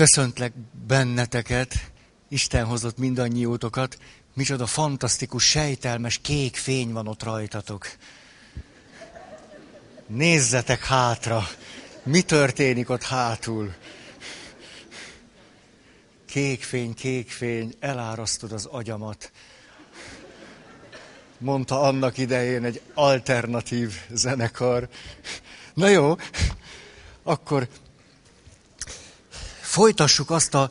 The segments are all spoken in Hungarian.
Köszöntlek benneteket, Isten hozott mindannyiótokat, micsoda fantasztikus, sejtelmes kék fény van ott rajtatok. Nézzetek hátra, mi történik ott hátul. Kék fény, kék fény, elárasztod az agyamat. Mondta annak idején egy alternatív zenekar. Na jó, akkor folytassuk azt a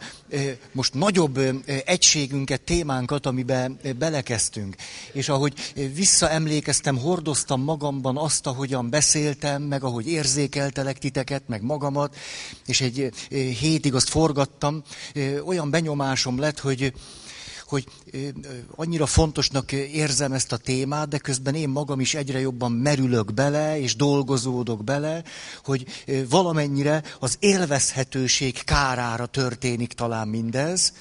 most nagyobb egységünket, témánkat, amiben belekezdtünk. És ahogy visszaemlékeztem, hordoztam magamban azt, ahogyan beszéltem, meg ahogy érzékeltelek titeket, meg magamat, és egy hétig azt forgattam, olyan benyomásom lett, hogy hogy annyira fontosnak érzem ezt a témát, de közben én magam is egyre jobban merülök bele, és dolgozódok bele, hogy valamennyire az élvezhetőség kárára történik talán mindez,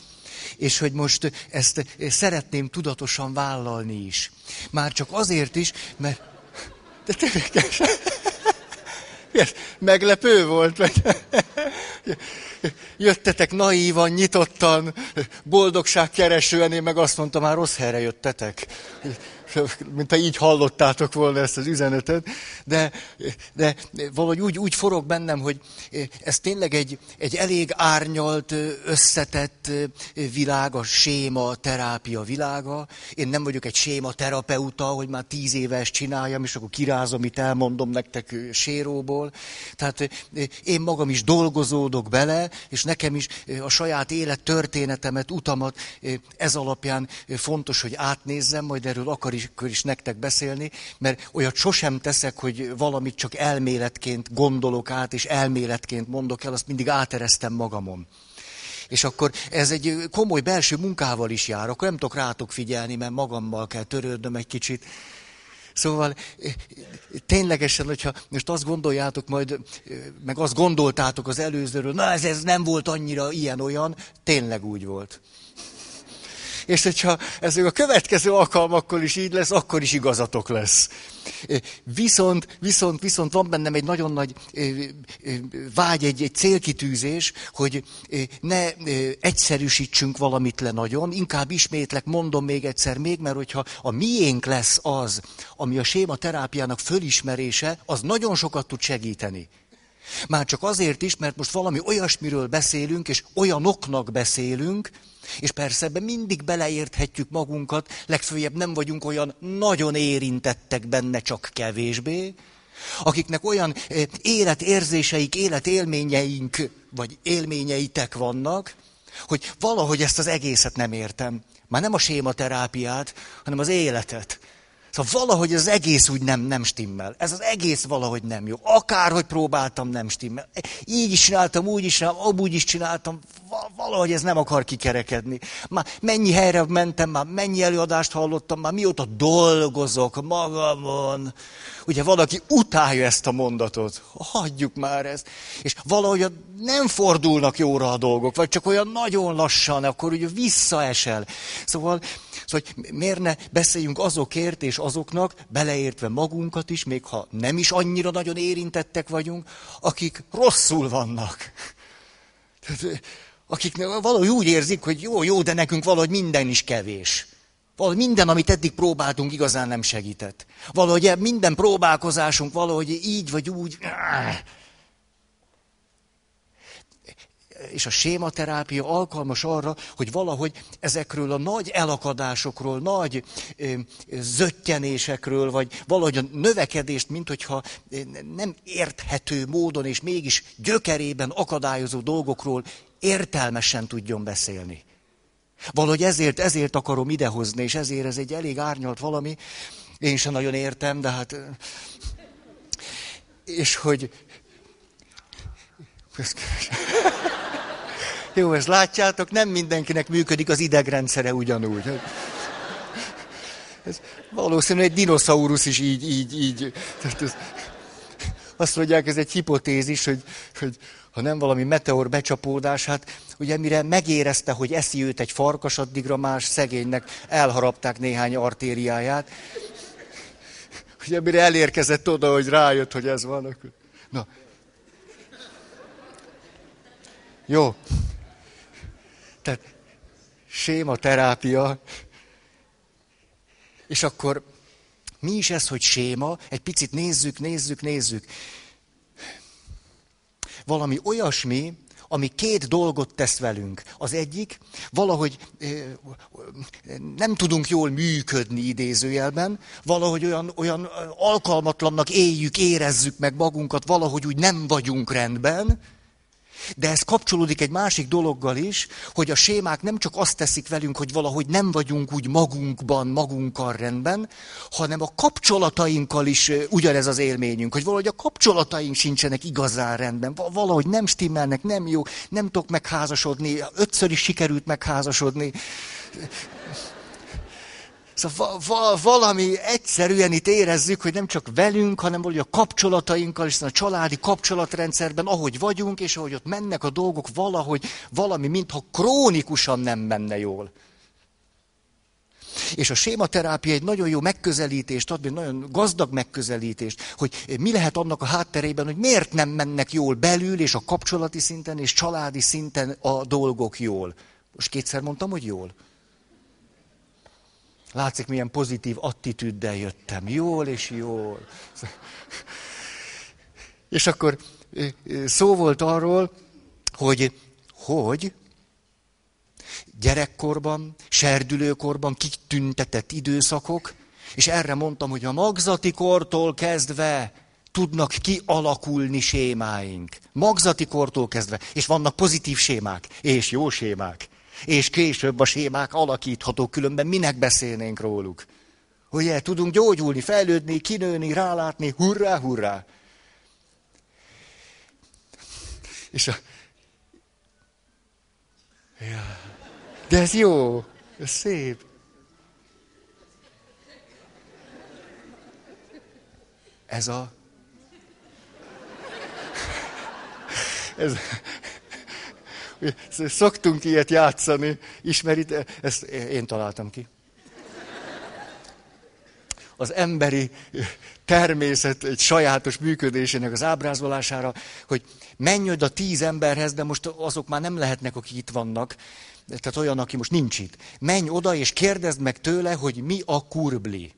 és hogy most ezt szeretném tudatosan vállalni is. Már csak azért is, mert... De tényleg, meglepő volt. Meg jöttetek naívan, nyitottan, boldogságkeresően, én meg azt mondtam, már rossz helyre jöttetek. Mint ha így hallottátok volna ezt az üzenetet. De, de valahogy úgy, úgy forog bennem, hogy ez tényleg egy, egy elég árnyalt, összetett világ, a séma terápia világa. Én nem vagyok egy séma terapeuta, hogy már tíz éves csináljam, és akkor kirázom, itt elmondom nektek séróból. Tehát én magam is dolgozódok bele, és nekem is a saját élet történetemet, utamat ez alapján fontos, hogy átnézzem, majd erről akar is, is nektek beszélni, mert olyat sosem teszek, hogy valamit csak elméletként gondolok át, és elméletként mondok el, azt mindig átereztem magamon. És akkor ez egy komoly belső munkával is jár, akkor nem tudok rátok figyelni, mert magammal kell törődnöm egy kicsit. Szóval ténylegesen, hogyha most azt gondoljátok majd, meg azt gondoltátok az előzőről, na ez, ez nem volt annyira ilyen-olyan, tényleg úgy volt. És hogyha ez a következő alkalmakkor is így lesz, akkor is igazatok lesz. Viszont, viszont, viszont van bennem egy nagyon nagy vágy, egy, egy célkitűzés, hogy ne egyszerűsítsünk valamit le nagyon, inkább ismétlek, mondom még egyszer még, mert hogyha a miénk lesz az, ami a séma terápiának fölismerése, az nagyon sokat tud segíteni. Már csak azért is, mert most valami olyasmiről beszélünk, és olyanoknak beszélünk, és persze ebben mindig beleérthetjük magunkat, legfőjebb nem vagyunk olyan nagyon érintettek benne, csak kevésbé, akiknek olyan eh, életérzéseik, életélményeink, vagy élményeitek vannak, hogy valahogy ezt az egészet nem értem. Már nem a sématerápiát, hanem az életet. Szóval valahogy az egész úgy nem, nem stimmel. Ez az egész valahogy nem jó. Akárhogy próbáltam, nem stimmel. Így is csináltam, úgy is csináltam, úgy is csináltam. Valahogy ez nem akar kikerekedni. Már mennyi helyre mentem, már mennyi előadást hallottam, már mióta dolgozok magamon. Ugye valaki utálja ezt a mondatot. Hagyjuk már ezt. És valahogy nem fordulnak jóra a dolgok, vagy csak olyan nagyon lassan, akkor ugye visszaesel. Szóval Szóval, miért ne beszéljünk azokért és azoknak, beleértve magunkat is, még ha nem is annyira nagyon érintettek vagyunk, akik rosszul vannak. Akik valahogy úgy érzik, hogy jó, jó, de nekünk valahogy minden is kevés. Valahogy minden, amit eddig próbáltunk, igazán nem segített. Valahogy minden próbálkozásunk valahogy így vagy úgy és a sématerápia alkalmas arra, hogy valahogy ezekről a nagy elakadásokról, nagy zöttyenésekről, vagy valahogy a növekedést, mint hogyha nem érthető módon és mégis gyökerében akadályozó dolgokról értelmesen tudjon beszélni. Valahogy ezért, ezért akarom idehozni, és ezért ez egy elég árnyalt valami. Én sem nagyon értem, de hát... És hogy... Jó, ezt látjátok, nem mindenkinek működik az idegrendszere ugyanúgy. Ez valószínű egy dinoszaurusz is így, így, így. Tehát ez, azt mondják, ez egy hipotézis, hogy, hogy ha nem valami meteor becsapódás, hát ugye mire megérezte, hogy eszi őt egy farkas, addigra más szegénynek elharapták néhány artériáját. Ugye mire elérkezett oda, hogy rájött, hogy ez van, akkor... Na. Jó. Tehát séma terápia. És akkor mi is ez, hogy séma? Egy picit nézzük, nézzük, nézzük. Valami olyasmi, ami két dolgot tesz velünk. Az egyik, valahogy nem tudunk jól működni idézőjelben, valahogy olyan, olyan alkalmatlannak éljük, érezzük meg magunkat, valahogy úgy nem vagyunk rendben, de ez kapcsolódik egy másik dologgal is, hogy a sémák nem csak azt teszik velünk, hogy valahogy nem vagyunk úgy magunkban, magunkkal rendben, hanem a kapcsolatainkkal is ugyanez az élményünk, hogy valahogy a kapcsolataink sincsenek igazán rendben, valahogy nem stimmelnek, nem jó, nem tudok megházasodni, ötször is sikerült megházasodni. Szóval va- valami egyszerűen itt érezzük, hogy nem csak velünk, hanem hogy a kapcsolatainkkal, és a családi kapcsolatrendszerben, ahogy vagyunk, és ahogy ott mennek a dolgok, valahogy valami, mintha krónikusan nem menne jól. És a sématerápia egy nagyon jó megközelítést ad, egy nagyon gazdag megközelítést, hogy mi lehet annak a hátterében, hogy miért nem mennek jól belül, és a kapcsolati szinten, és családi szinten a dolgok jól. Most kétszer mondtam, hogy jól. Látszik, milyen pozitív attitűddel jöttem. Jól és jól. És akkor szó volt arról, hogy hogy gyerekkorban, serdülőkorban kitüntetett időszakok, és erre mondtam, hogy a magzati kortól kezdve tudnak kialakulni sémáink. Magzati kortól kezdve. És vannak pozitív sémák, és jó sémák. És később a sémák alakíthatók, különben minek beszélnénk róluk. Ugye, tudunk gyógyulni, fejlődni, kinőni, rálátni, hurrá, hurrá. És a... Ja. De ez jó, ez szép. Ez a... Ez, Szoktunk ilyet játszani. Ismerit? Ezt én találtam ki. Az emberi természet egy sajátos működésének az ábrázolására, hogy menj oda tíz emberhez, de most azok már nem lehetnek, akik itt vannak, tehát olyan, aki most nincs itt. Menj oda és kérdezd meg tőle, hogy mi a kurbli.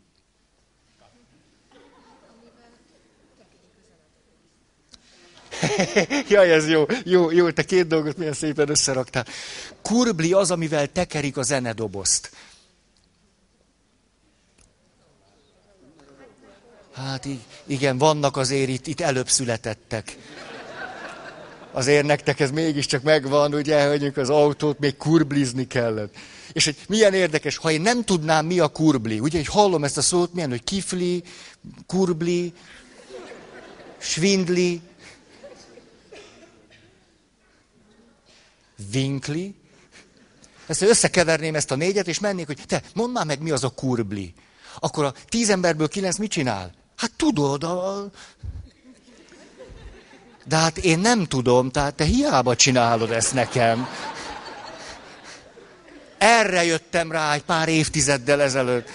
Jaj, ez jó, jó, jó, te két dolgot milyen szépen összeraktál. Kurbli az, amivel tekerik a zenedobozt. Hát igen, vannak azért itt, itt előbb születettek. Azért nektek ez mégiscsak megvan, ugye, hogy az autót még kurblizni kellett. És hogy milyen érdekes, ha én nem tudnám, mi a kurbli, ugye, hogy hallom ezt a szót, milyen, hogy kifli, kurbli, svindli, vinkli. Ezt összekeverném ezt a négyet, és mennék, hogy te, mondd már meg, mi az a kurbli. Akkor a tíz emberből kilenc mit csinál? Hát tudod, a... De hát én nem tudom, tehát te hiába csinálod ezt nekem. Erre jöttem rá egy pár évtizeddel ezelőtt.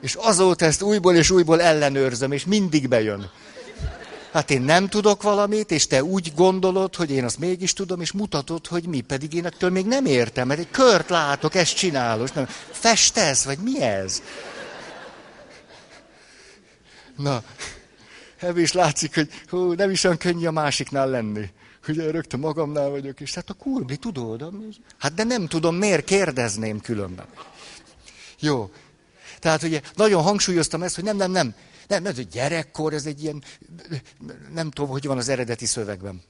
És azóta ezt újból és újból ellenőrzöm, és mindig bejön. Hát én nem tudok valamit, és te úgy gondolod, hogy én azt mégis tudom, és mutatod, hogy mi, pedig én ettől még nem értem, mert egy kört látok, ezt csinálod. Nem. Festesz, vagy mi ez? Na, ebből is látszik, hogy hú, nem is olyan könnyű a másiknál lenni. Ugye rögtön magamnál vagyok, és hát a kurbi, tudod? Hát de nem tudom, miért kérdezném különben. Jó. Tehát ugye nagyon hangsúlyoztam ezt, hogy nem, nem, nem. Nem, ez egy gyerekkor, ez egy ilyen, nem tudom, hogy van az eredeti szövegben.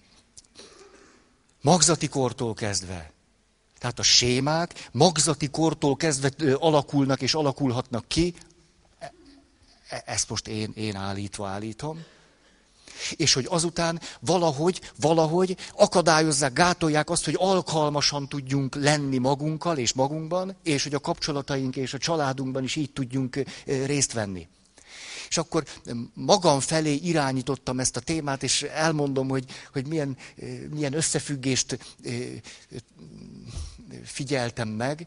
Magzati kortól kezdve. Tehát a sémák magzati kortól kezdve alakulnak és alakulhatnak ki. E, e, ezt most én, én állítva állítom. És hogy azután valahogy, valahogy akadályozzák, gátolják azt, hogy alkalmasan tudjunk lenni magunkkal és magunkban, és hogy a kapcsolataink és a családunkban is így tudjunk részt venni. És akkor magam felé irányítottam ezt a témát, és elmondom, hogy, hogy milyen, milyen összefüggést figyeltem meg.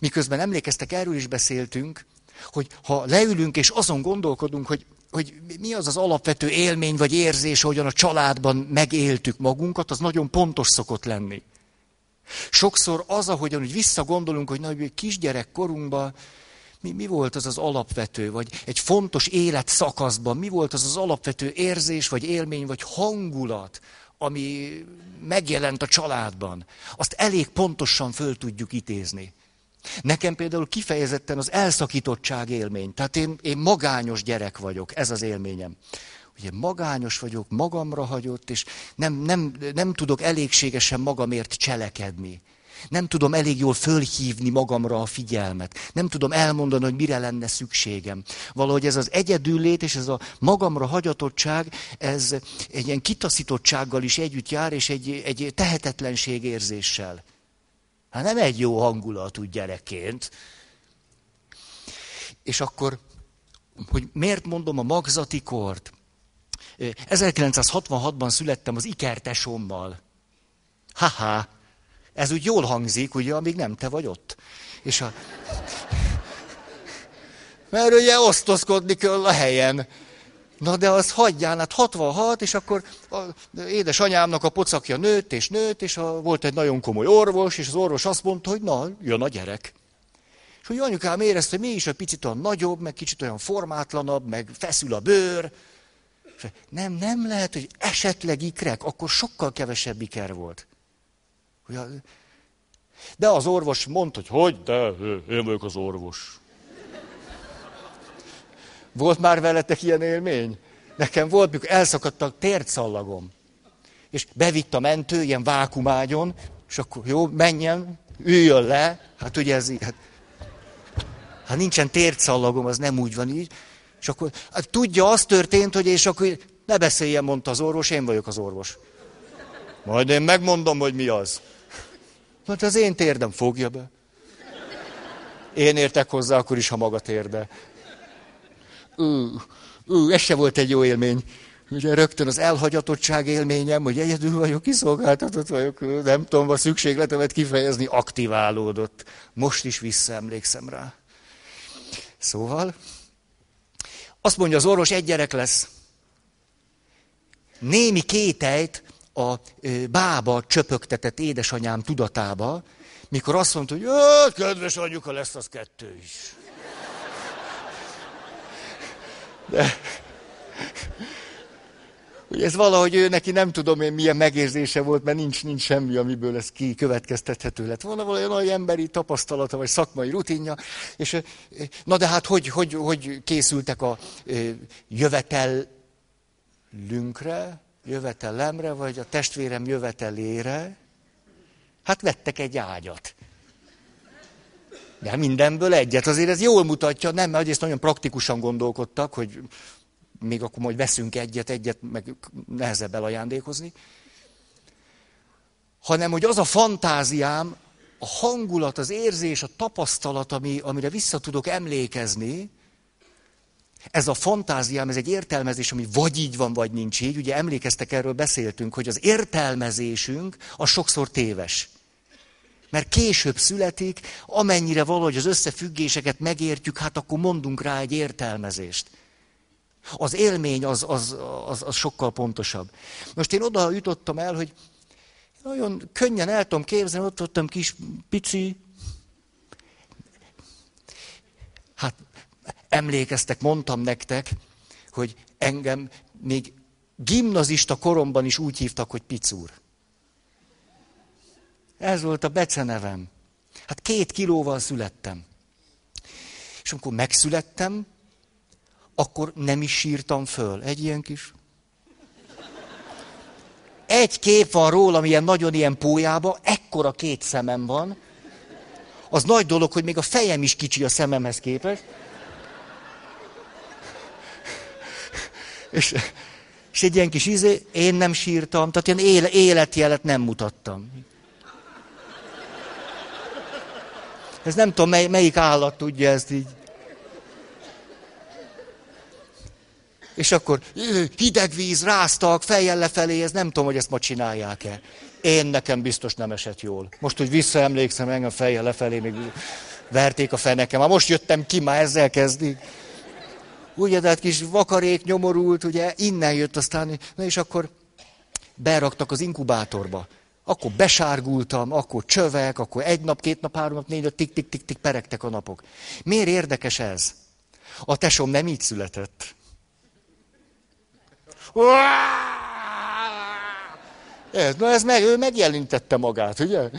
Miközben emlékeztek, erről is beszéltünk, hogy ha leülünk és azon gondolkodunk, hogy, hogy mi az az alapvető élmény vagy érzés, ahogyan a családban megéltük magunkat, az nagyon pontos szokott lenni. Sokszor az, ahogyan hogy visszagondolunk, hogy nagy kisgyerek korunkban, mi, mi volt az az alapvető, vagy egy fontos életszakaszban, mi volt az az alapvető érzés, vagy élmény, vagy hangulat, ami megjelent a családban. Azt elég pontosan föl tudjuk ítézni. Nekem például kifejezetten az elszakítottság élmény. Tehát én, én magányos gyerek vagyok, ez az élményem. Ugye magányos vagyok, magamra hagyott, és nem, nem, nem tudok elégségesen magamért cselekedni. Nem tudom elég jól fölhívni magamra a figyelmet. Nem tudom elmondani, hogy mire lenne szükségem. Valahogy ez az egyedüllét és ez a magamra hagyatottság, ez egy ilyen kitaszítottsággal is együtt jár, és egy, egy tehetetlenség érzéssel. Hát nem egy jó hangulatú gyerekként. És akkor, hogy miért mondom a magzati kort? 1966-ban születtem az ikertesommal. Haha, ez úgy jól hangzik, ugye, amíg nem te vagy ott. És a... Mert ugye osztozkodni kell a helyen. Na de az hagyján, hát 66, és akkor a édesanyámnak a pocakja nőtt és nőtt, és a, volt egy nagyon komoly orvos, és az orvos azt mondta, hogy na, jön a gyerek. És hogy anyukám érezte, hogy mi is egy picit olyan nagyobb, meg kicsit olyan formátlanabb, meg feszül a bőr. Nem, nem lehet, hogy esetleg ikrek, akkor sokkal kevesebb iker volt. De az orvos mondta, hogy hogy, de én vagyok az orvos. Volt már veletek ilyen élmény? Nekem volt, mikor elszakadt a tércallagom. És bevitt a mentő, ilyen vákumágyon, és akkor jó, menjen, üljön le. Hát ugye ez hát, hát nincsen tércallagom, az nem úgy van így. És akkor hát tudja, az történt, hogy és akkor ne beszéljen, mondta az orvos, én vagyok az orvos. Majd én megmondom, hogy mi az. Mert az én térdem fogja be. Én értek hozzá akkor is, ha maga térde. Ú, ú, ez se volt egy jó élmény. Ugye rögtön az elhagyatottság élményem, hogy egyedül vagyok, kiszolgáltatott vagyok, nem tudom, a szükségletemet kifejezni, aktiválódott. Most is visszaemlékszem rá. Szóval, azt mondja az orvos, egy gyerek lesz. Némi kételyt a bába csöpögtetett édesanyám tudatába, mikor azt mondta, hogy kedves anyuka, lesz az kettő is. De, hogy ez valahogy ő neki nem tudom én milyen megérzése volt, mert nincs, nincs semmi, amiből ez kikövetkeztethető lett volna, valami nagy emberi tapasztalata, vagy szakmai rutinja, és na de hát hogy, hogy, hogy készültek a jövetelünkre, jövetelemre, vagy a testvérem jövetelére, hát vettek egy ágyat. De mindenből egyet. Azért ez jól mutatja, nem, mert ezt nagyon praktikusan gondolkodtak, hogy még akkor majd veszünk egyet, egyet, meg nehezebb elajándékozni. Hanem, hogy az a fantáziám, a hangulat, az érzés, a tapasztalat, ami, amire vissza tudok emlékezni, ez a fantáziám, ez egy értelmezés, ami vagy így van, vagy nincs így. Ugye emlékeztek, erről beszéltünk, hogy az értelmezésünk a sokszor téves. Mert később születik, amennyire valahogy az összefüggéseket megértjük, hát akkor mondunk rá egy értelmezést. Az élmény az, az, az, az sokkal pontosabb. Most én oda jutottam el, hogy nagyon könnyen el tudom képzelni, ott voltam kis pici, hát emlékeztek, mondtam nektek, hogy engem még gimnazista koromban is úgy hívtak, hogy Picúr. Ez volt a becenevem. Hát két kilóval születtem. És amikor megszülettem, akkor nem is sírtam föl. Egy ilyen kis... Egy kép van rólam, ilyen nagyon ilyen pójába, ekkora két szemem van. Az nagy dolog, hogy még a fejem is kicsi a szememhez képest. És, és egy ilyen kis izé, én nem sírtam, tehát ilyen életjelet nem mutattam. Ez nem tudom, mely, melyik állat tudja ezt így. És akkor hideg víz, ráztak, fejjel lefelé, ez nem tudom, hogy ezt ma csinálják-e. Én nekem biztos nem esett jól. Most, hogy visszaemlékszem, engem fejjel lefelé még verték a fenekem. Már most jöttem ki, már ezzel kezdik. Ugye, tehát kis vakarék nyomorult, ugye, innen jött aztán, na és akkor beraktak az inkubátorba. Akkor besárgultam, akkor csövek, akkor egy nap, két nap, három nap, négy nap, tik, tik, tik, tik, peregtek a napok. Miért érdekes ez? A tesom nem így született. Ez, na ez meg, ő megjelentette magát, ugye?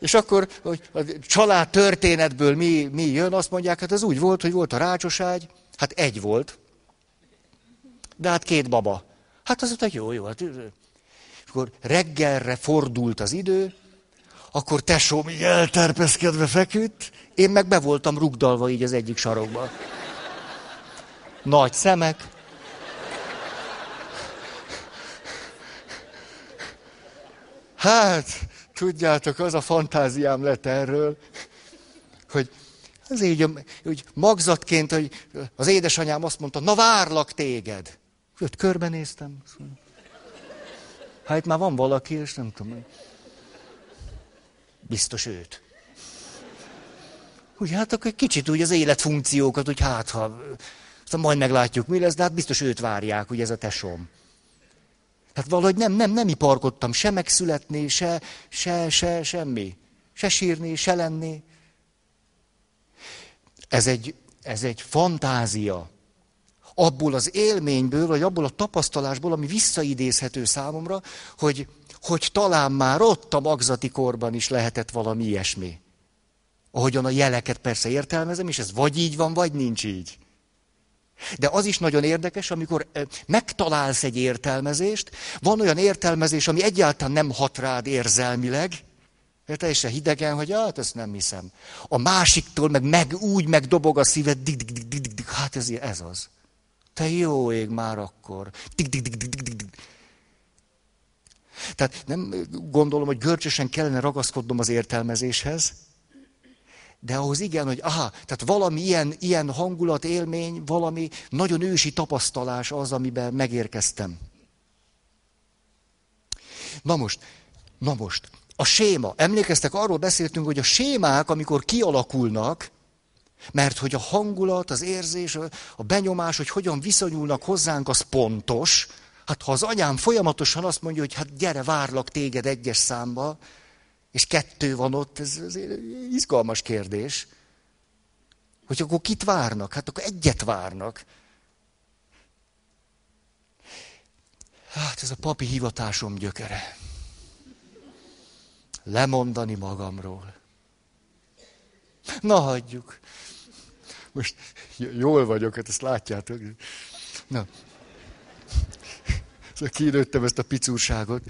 És akkor hogy a család történetből mi, mi jön, azt mondják, hát ez úgy volt, hogy volt a rácsoságy, hát egy volt, de hát két baba. Hát az mondták, jó, jó, hát akkor reggelre fordult az idő, akkor tesóm így elterpeszkedve feküdt, én meg be voltam rugdalva így az egyik sarokba. Nagy szemek. Hát, tudjátok, az a fantáziám lett erről, hogy az így, úgy magzatként, hogy az édesanyám azt mondta, na várlak téged. Öt körbenéztem. Hát már van valaki, és nem tudom. Biztos őt. Úgy hát akkor kicsit úgy az életfunkciókat, úgy hát ha, aztán majd meglátjuk, mi lesz, de hát biztos őt várják, ugye ez a tesom. Hát valahogy nem, nem, nem iparkodtam se megszületni, se, se, se, semmi. Se sírni, se lenni. Ez egy, ez egy fantázia abból az élményből, vagy abból a tapasztalásból, ami visszaidézhető számomra, hogy, hogy talán már ott a magzati korban is lehetett valami ilyesmi. Ahogyan a jeleket persze értelmezem, és ez vagy így van, vagy nincs így. De az is nagyon érdekes, amikor megtalálsz egy értelmezést, van olyan értelmezés, ami egyáltalán nem hat rád érzelmileg, teljesen hidegen, hogy hát ezt nem hiszem. A másiktól meg, meg úgy megdobog a szíved, dig, dig, dig, dig, dig, hát ez, ez az. Te jó ég már akkor. Dig, dig, dig, dig, dig, dig. Tehát nem gondolom, hogy görcsösen kellene ragaszkodnom az értelmezéshez, de ahhoz igen, hogy aha, tehát valami ilyen, ilyen hangulat, élmény, valami nagyon ősi tapasztalás az, amiben megérkeztem. Na most, na most, a séma. Emlékeztek, arról beszéltünk, hogy a sémák, amikor kialakulnak, mert hogy a hangulat, az érzés, a benyomás, hogy hogyan viszonyulnak hozzánk, az pontos. Hát ha az anyám folyamatosan azt mondja, hogy hát gyere, várlak téged egyes számba, és kettő van ott, ez, ez izgalmas kérdés. Hogy akkor kit várnak? Hát akkor egyet várnak. Hát ez a papi hivatásom gyökere. Lemondani magamról. Na hagyjuk. Most jól vagyok, hát ezt látjátok. Na. Szóval kinőttem ezt a picúrságot.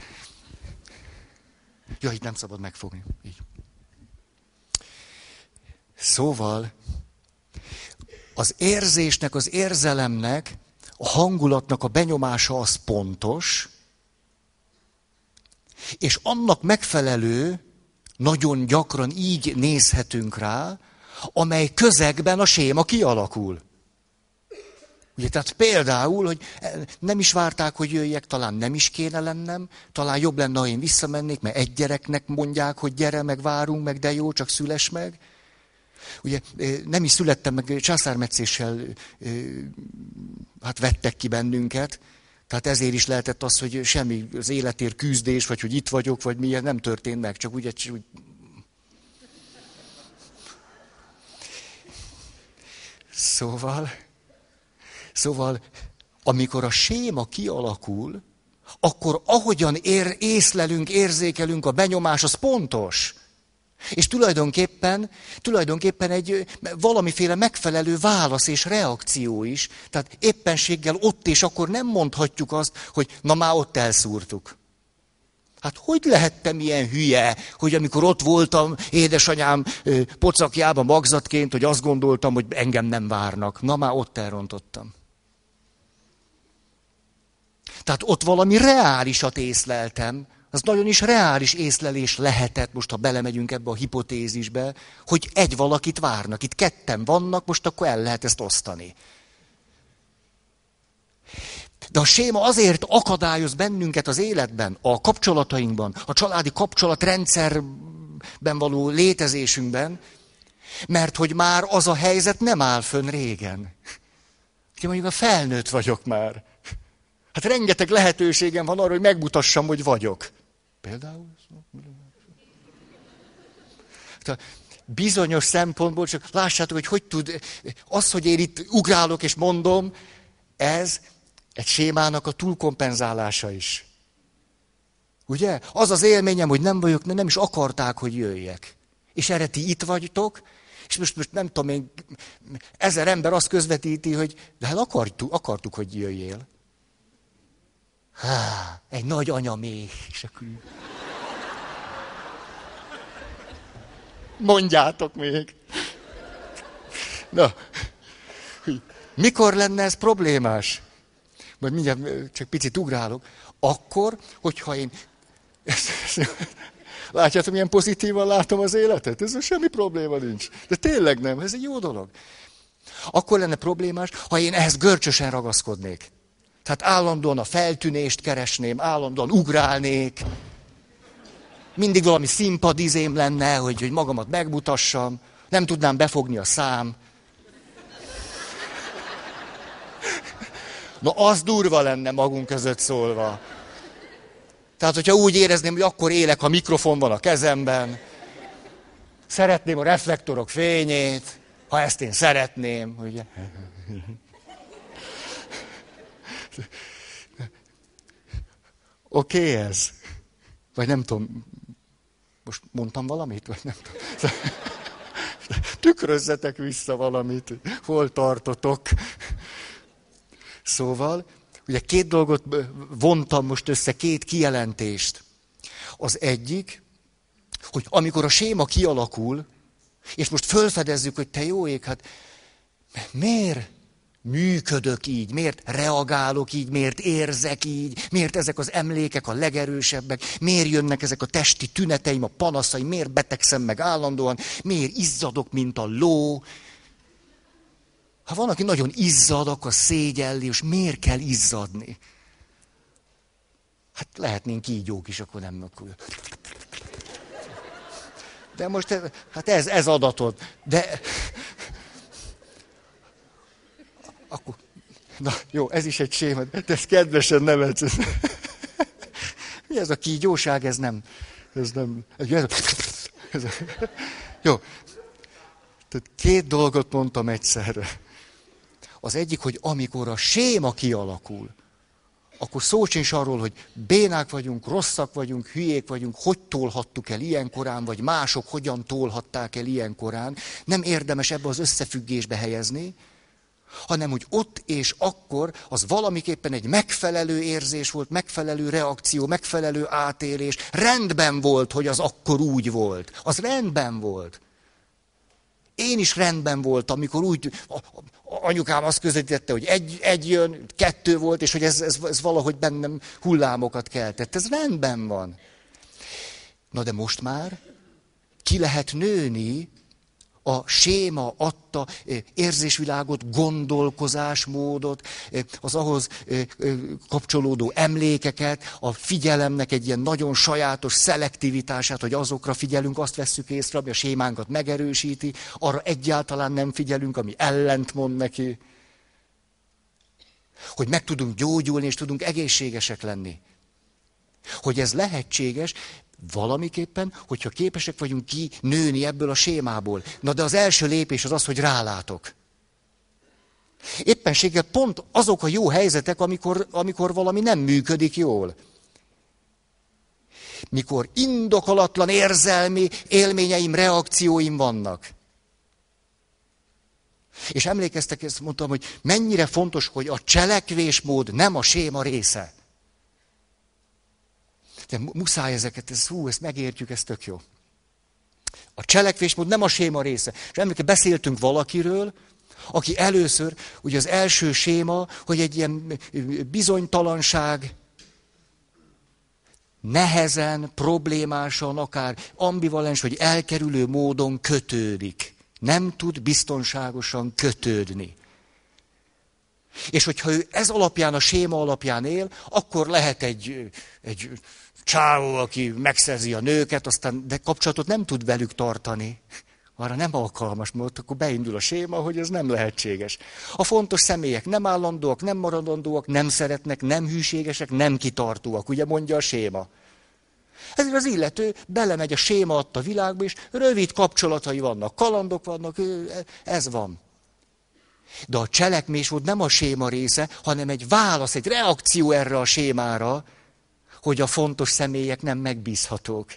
Ja, itt nem szabad megfogni. Így. Szóval az érzésnek, az érzelemnek, a hangulatnak a benyomása az pontos, és annak megfelelő, nagyon gyakran így nézhetünk rá, amely közegben a séma kialakul. Ugye, tehát például, hogy nem is várták, hogy jöjjek, talán nem is kéne lennem, talán jobb lenne, ha én visszamennék, mert egy gyereknek mondják, hogy gyere, meg várunk, meg de jó, csak szüles meg. Ugye nem is születtem, meg császármetszéssel hát vettek ki bennünket, tehát ezért is lehetett az, hogy semmi az életért küzdés, vagy hogy itt vagyok, vagy milyen nem történt meg, csak úgy, úgy Szóval, szóval, amikor a séma kialakul, akkor ahogyan ér, észlelünk, érzékelünk a benyomás, az pontos. És tulajdonképpen, tulajdonképpen egy valamiféle megfelelő válasz és reakció is. Tehát éppenséggel ott és akkor nem mondhatjuk azt, hogy na már ott elszúrtuk. Hát hogy lehettem ilyen hülye, hogy amikor ott voltam édesanyám pocakjában magzatként, hogy azt gondoltam, hogy engem nem várnak. Na már ott elrontottam. Tehát ott valami reálisat észleltem, az nagyon is reális észlelés lehetett, most ha belemegyünk ebbe a hipotézisbe, hogy egy valakit várnak. Itt ketten vannak, most akkor el lehet ezt osztani. De a séma azért akadályoz bennünket az életben, a kapcsolatainkban, a családi kapcsolatrendszerben való létezésünkben, mert hogy már az a helyzet nem áll fönn régen. Ugye mondjuk a felnőtt vagyok már. Hát rengeteg lehetőségem van arra, hogy megmutassam, hogy vagyok. Például? Bizonyos szempontból, csak lássátok, hogy hogy tud, az, hogy én itt ugrálok és mondom, ez egy sémának a túlkompenzálása is. Ugye? Az az élményem, hogy nem vagyok, nem is akarták, hogy jöjjek. És erre ti itt vagytok, és most, most nem tudom én, ezer ember azt közvetíti, hogy de hát akartuk, akartuk hogy jöjjél. Há, egy nagy anya még. És akkor... Mondjátok még. Na, mikor lenne ez problémás? Majd mindjárt csak picit ugrálok. Akkor, hogyha én... Látjátok, milyen pozitívan látom az életet? Ez semmi probléma nincs. De tényleg nem, ez egy jó dolog. Akkor lenne problémás, ha én ehhez görcsösen ragaszkodnék. Tehát állandóan a feltűnést keresném, állandóan ugrálnék. Mindig valami színpadizém lenne, hogy, hogy magamat megmutassam. Nem tudnám befogni a szám. Na, az durva lenne magunk között szólva. Tehát, hogyha úgy érezném, hogy akkor élek, ha mikrofon van a kezemben, szeretném a reflektorok fényét, ha ezt én szeretném, ugye? Oké okay, ez? Vagy nem tudom, most mondtam valamit? Vagy nem tudom. Tükrözzetek vissza valamit, hol tartotok. Szóval, ugye két dolgot vontam most össze, két kijelentést. Az egyik, hogy amikor a séma kialakul, és most fölfedezzük, hogy te jó ég, hát miért működök így, miért reagálok így, miért érzek így, miért ezek az emlékek a legerősebbek, miért jönnek ezek a testi tüneteim, a panaszaim, miért betegszem meg állandóan, miért izzadok, mint a ló. Ha van, aki nagyon izzad, akkor szégyelli, és miért kell izzadni? Hát lehetnénk jók is, akkor nem. Akkor... De most, hát ez, ez adatod. De akkor, na jó, ez is egy séma, de ez kedvesen nevet. Mi ez a kígyóság, ez nem, ez nem, ez, ez, jó. Tehát két dolgot mondtam egyszerre. Az egyik, hogy amikor a séma kialakul, akkor szó sincs arról, hogy bénák vagyunk, rosszak vagyunk, hülyék vagyunk, hogy tolhattuk el ilyen korán, vagy mások hogyan tolhatták el ilyen korán. Nem érdemes ebbe az összefüggésbe helyezni, hanem hogy ott és akkor az valamiképpen egy megfelelő érzés volt, megfelelő reakció, megfelelő átélés. Rendben volt, hogy az akkor úgy volt. Az rendben volt. Én is rendben voltam, amikor úgy, anyukám azt közvetítette, hogy egy, egy jön, kettő volt, és hogy ez, ez, ez valahogy bennem hullámokat keltett. Ez rendben van. Na de most már ki lehet nőni a séma adta érzésvilágot, gondolkozásmódot, az ahhoz kapcsolódó emlékeket, a figyelemnek egy ilyen nagyon sajátos szelektivitását, hogy azokra figyelünk, azt vesszük észre, ami a sémánkat megerősíti, arra egyáltalán nem figyelünk, ami ellentmond neki. Hogy meg tudunk gyógyulni, és tudunk egészségesek lenni. Hogy ez lehetséges, valamiképpen, hogyha képesek vagyunk ki nőni ebből a sémából. Na de az első lépés az az, hogy rálátok. Éppenséggel pont azok a jó helyzetek, amikor, amikor valami nem működik jól. Mikor indokolatlan érzelmi élményeim, reakcióim vannak. És emlékeztek, ezt mondtam, hogy mennyire fontos, hogy a cselekvésmód nem a séma része. De muszáj ezeket, ez, hú, ezt megértjük, ez tök jó. A cselekvésmód nem a séma része. És emléke, beszéltünk valakiről, aki először, ugye az első séma, hogy egy ilyen bizonytalanság, nehezen, problémásan, akár ambivalens vagy elkerülő módon kötődik. Nem tud biztonságosan kötődni. És hogyha ő ez alapján, a séma alapján él, akkor lehet egy, egy csávó, aki megszerzi a nőket, aztán de kapcsolatot nem tud velük tartani. Arra nem alkalmas, mert akkor beindul a séma, hogy ez nem lehetséges. A fontos személyek nem állandóak, nem maradandóak, nem szeretnek, nem hűségesek, nem kitartóak, ugye mondja a séma. Ezért az illető belemegy a séma adta világba, és rövid kapcsolatai vannak, kalandok vannak, ez van. De a cselekmésmód nem a séma része, hanem egy válasz, egy reakció erre a sémára, hogy a fontos személyek nem megbízhatók.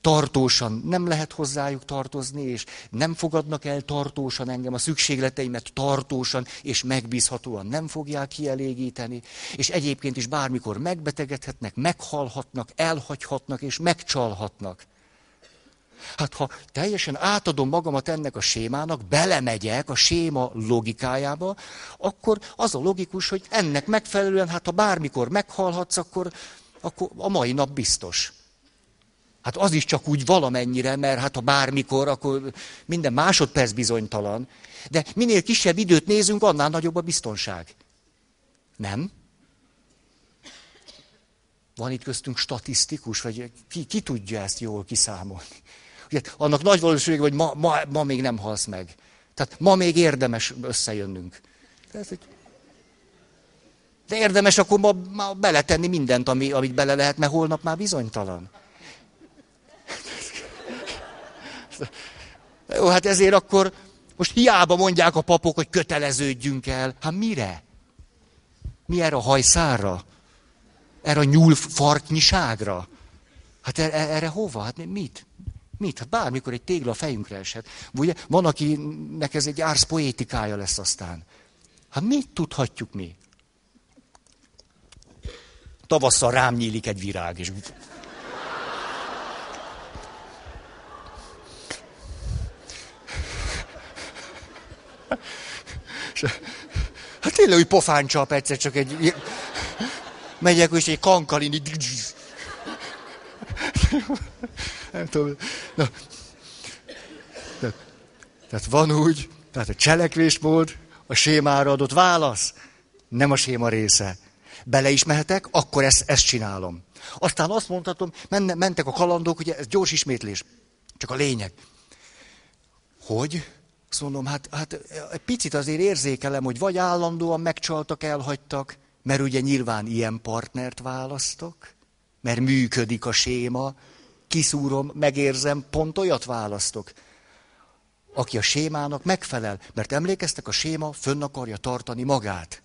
Tartósan nem lehet hozzájuk tartozni, és nem fogadnak el tartósan engem, a szükségleteimet tartósan és megbízhatóan nem fogják kielégíteni, és egyébként is bármikor megbetegedhetnek, meghalhatnak, elhagyhatnak és megcsalhatnak. Hát ha teljesen átadom magamat ennek a sémának, belemegyek a séma logikájába, akkor az a logikus, hogy ennek megfelelően, hát ha bármikor meghalhatsz, akkor, akkor a mai nap biztos. Hát az is csak úgy valamennyire, mert hát ha bármikor, akkor minden másodperc bizonytalan. De minél kisebb időt nézünk, annál nagyobb a biztonság. Nem? Van itt köztünk statisztikus, vagy ki, ki tudja ezt jól kiszámolni? Ugye, annak nagy valószínűség, hogy ma, ma, ma még nem halsz meg. Tehát ma még érdemes összejönnünk. De érdemes akkor ma, ma beletenni mindent, ami, amit bele lehet, mert holnap már bizonytalan. Jó, hát ezért akkor most hiába mondják a papok, hogy köteleződjünk el. Hát mire? Mi erre a hajszára? Erre a nyúl farknyiságra? Hát erre, erre hova? Hát mit? Mit? Hát bármikor egy tégla a fejünkre esett. Ugye van, akinek ez egy ársz poétikája lesz aztán. Hát mit tudhatjuk mi? Tavasszal rám nyílik egy virág, és... Hát tényleg, hogy pofán csap egyszer, csak egy... Megyek, és egy kankalini... Nem tudom. Na. Tehát van úgy, tehát a cselekvésmód, a sémára adott válasz, nem a séma része. Bele is mehetek, akkor ezt, ezt csinálom. Aztán azt mondhatom, menne, mentek a kalandok, ugye ez gyors ismétlés. Csak a lényeg. Hogy? Azt mondom, hát, hát egy picit azért érzékelem, hogy vagy állandóan megcsaltak, elhagytak, mert ugye nyilván ilyen partnert választok, mert működik a séma, kiszúrom, megérzem, pont olyat választok, aki a sémának megfelel, mert emlékeztek, a séma fönn akarja tartani magát.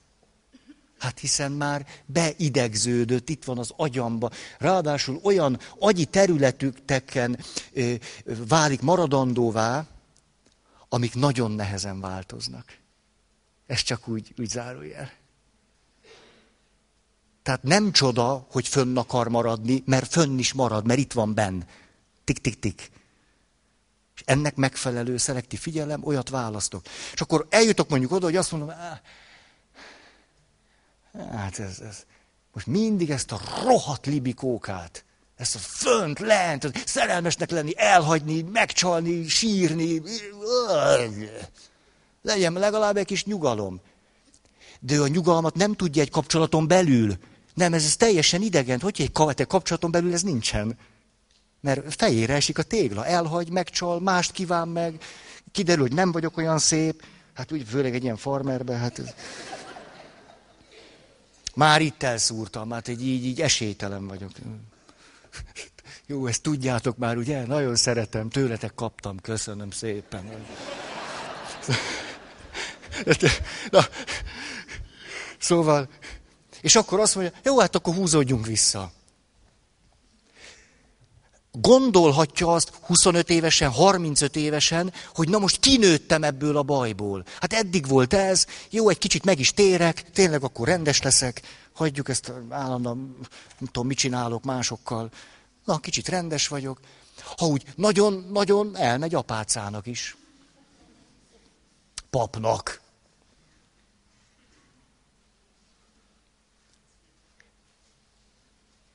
Hát hiszen már beidegződött, itt van az agyamba. Ráadásul olyan agyi területükteken válik maradandóvá, amik nagyon nehezen változnak. Ez csak úgy, úgy zárójel. Tehát nem csoda, hogy fönn akar maradni, mert fönn is marad, mert itt van benn. Tik-tik-tik. És ennek megfelelő szelektív figyelem, olyat választok. És akkor eljutok mondjuk oda, hogy azt mondom, hát ez, ez, most mindig ezt a rohadt libikókát, ezt a fönt, lent, szerelmesnek lenni, elhagyni, megcsalni, sírni, legyen legalább egy kis nyugalom. De ő a nyugalmat nem tudja egy kapcsolaton belül. Nem, ez, ez teljesen idegen. Hogy egy kapcsolaton belül ez nincsen. Mert fejére esik a tégla, elhagy, megcsal, mást kíván meg, kiderül, hogy nem vagyok olyan szép. Hát úgy, főleg egy ilyen farmerbe, hát ez... Már itt elszúrtam, hát egy így, így esélytelen vagyok. Jó, ezt tudjátok már, ugye? Nagyon szeretem, tőletek kaptam, köszönöm szépen. Na, szóval, és akkor azt mondja, jó, hát akkor húzódjunk vissza. Gondolhatja azt 25 évesen, 35 évesen, hogy na most kinőttem ebből a bajból. Hát eddig volt ez, jó, egy kicsit meg is térek, tényleg akkor rendes leszek, hagyjuk ezt állandóan, nem tudom, mit csinálok másokkal. Na, kicsit rendes vagyok. Ha úgy nagyon-nagyon elmegy apácának is. Papnak.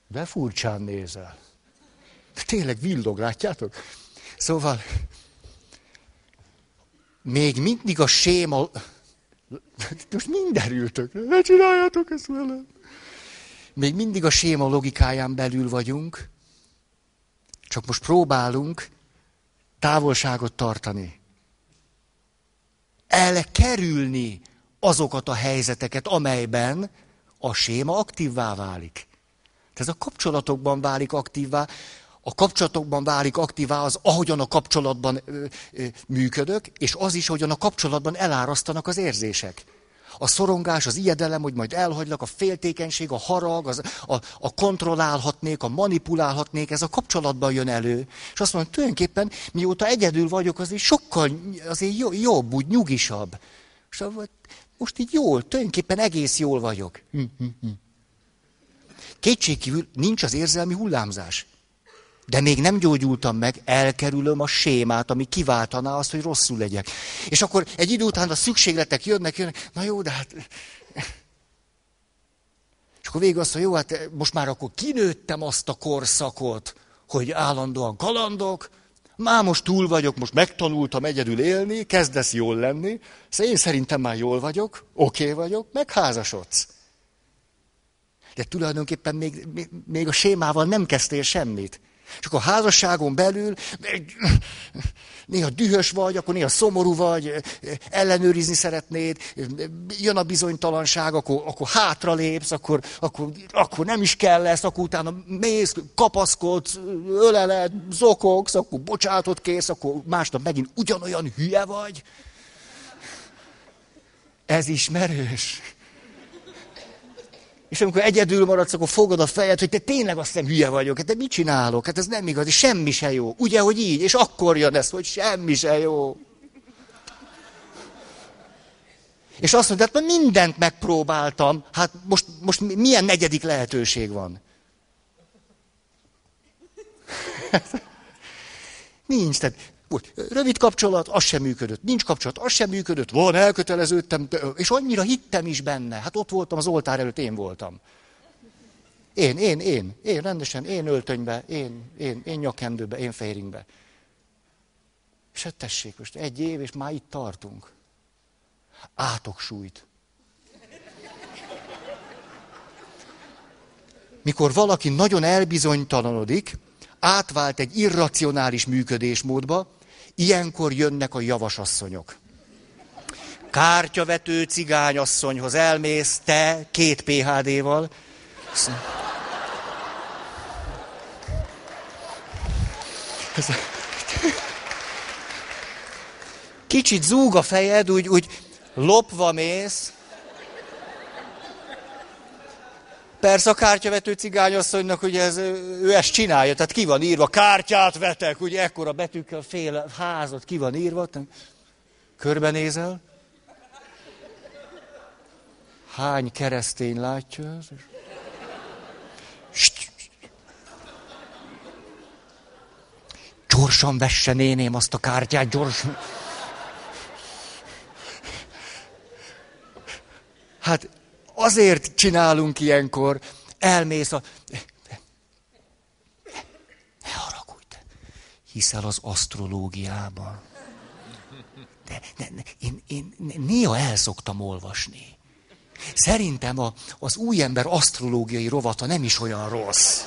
De furcsán nézel. Tényleg villog, látjátok? Szóval, még mindig a séma... Most minden ültök, ne csináljátok ezt velem. Még mindig a séma logikáján belül vagyunk, csak most próbálunk távolságot tartani. Elkerülni azokat a helyzeteket, amelyben a séma aktívvá válik. Ez a kapcsolatokban válik aktívvá, a kapcsolatokban válik aktívá az, ahogyan a kapcsolatban ö, ö, működök, és az is, ahogyan a kapcsolatban elárasztanak az érzések. A szorongás, az ijedelem, hogy majd elhagylak, a féltékenység, a harag, az, a, a kontrollálhatnék, a manipulálhatnék, ez a kapcsolatban jön elő. És azt mondom, tulajdonképpen mióta egyedül vagyok, azért sokkal azért jobb, úgy nyugisabb. És most így jól, tulajdonképpen egész jól vagyok. Hm, hm, hm. Kétségkívül nincs az érzelmi hullámzás. De még nem gyógyultam meg, elkerülöm a sémát, ami kiváltaná azt, hogy rosszul legyek. És akkor egy idő után a szükségletek jönnek, jönnek, na jó, de hát... És akkor végül azt mondja, jó, hát most már akkor kinőttem azt a korszakot, hogy állandóan kalandok, már most túl vagyok, most megtanultam egyedül élni, kezdesz jól lenni, szóval én szerintem már jól vagyok, oké okay vagyok, megházasodsz. De tulajdonképpen még, még a sémával nem kezdtél semmit. És akkor házasságon belül néha dühös vagy, akkor néha szomorú vagy, ellenőrizni szeretnéd, jön a bizonytalanság, akkor, akkor hátra lépsz, akkor, akkor, akkor nem is kell lesz, akkor utána mész, kapaszkodsz, öleled, zokogsz, akkor bocsátot kész, akkor másnap megint ugyanolyan hülye vagy. Ez ismerős. És amikor egyedül maradsz, akkor fogod a fejed, hogy te tényleg azt hiszem hülye vagyok, hát te mit csinálok? Hát ez nem igaz, semmi se jó. Ugye, hogy így? És akkor jön ez, hogy semmi se jó. És azt mondja, hát mindent megpróbáltam, hát most, most milyen negyedik lehetőség van? Nincs, tehát úgy, rövid kapcsolat, az sem működött. Nincs kapcsolat, az sem működött. Van, elköteleződtem, és annyira hittem is benne. Hát ott voltam, az oltár előtt én voltam. Én, én, én, én rendesen, én öltönybe, én, én, én nyakendőbe, én fehéringbe. És hát tessék, most egy év, és már itt tartunk. Átok sújt. Mikor valaki nagyon elbizonytalanodik, átvált egy irracionális működésmódba, Ilyenkor jönnek a javasasszonyok. Kártyavető cigányasszonyhoz elmész, te két PHD-val. Kicsit zúg a fejed, úgy, úgy lopva mész, Persze a kártyavető cigányasszonynak ugye ez, ő ezt csinálja, tehát ki van írva, kártyát vetek, ugye ekkora betűkkel fél házat ki van írva, körbenézel, hány keresztény látja ez? Gyorsan vesse néném azt a kártyát, gyorsan. Hát azért csinálunk ilyenkor, elmész a... Ne haragudj, hiszel az asztrológiában. De, de, de én, én néha el szoktam olvasni. Szerintem a, az új ember asztrológiai rovata nem is olyan rossz.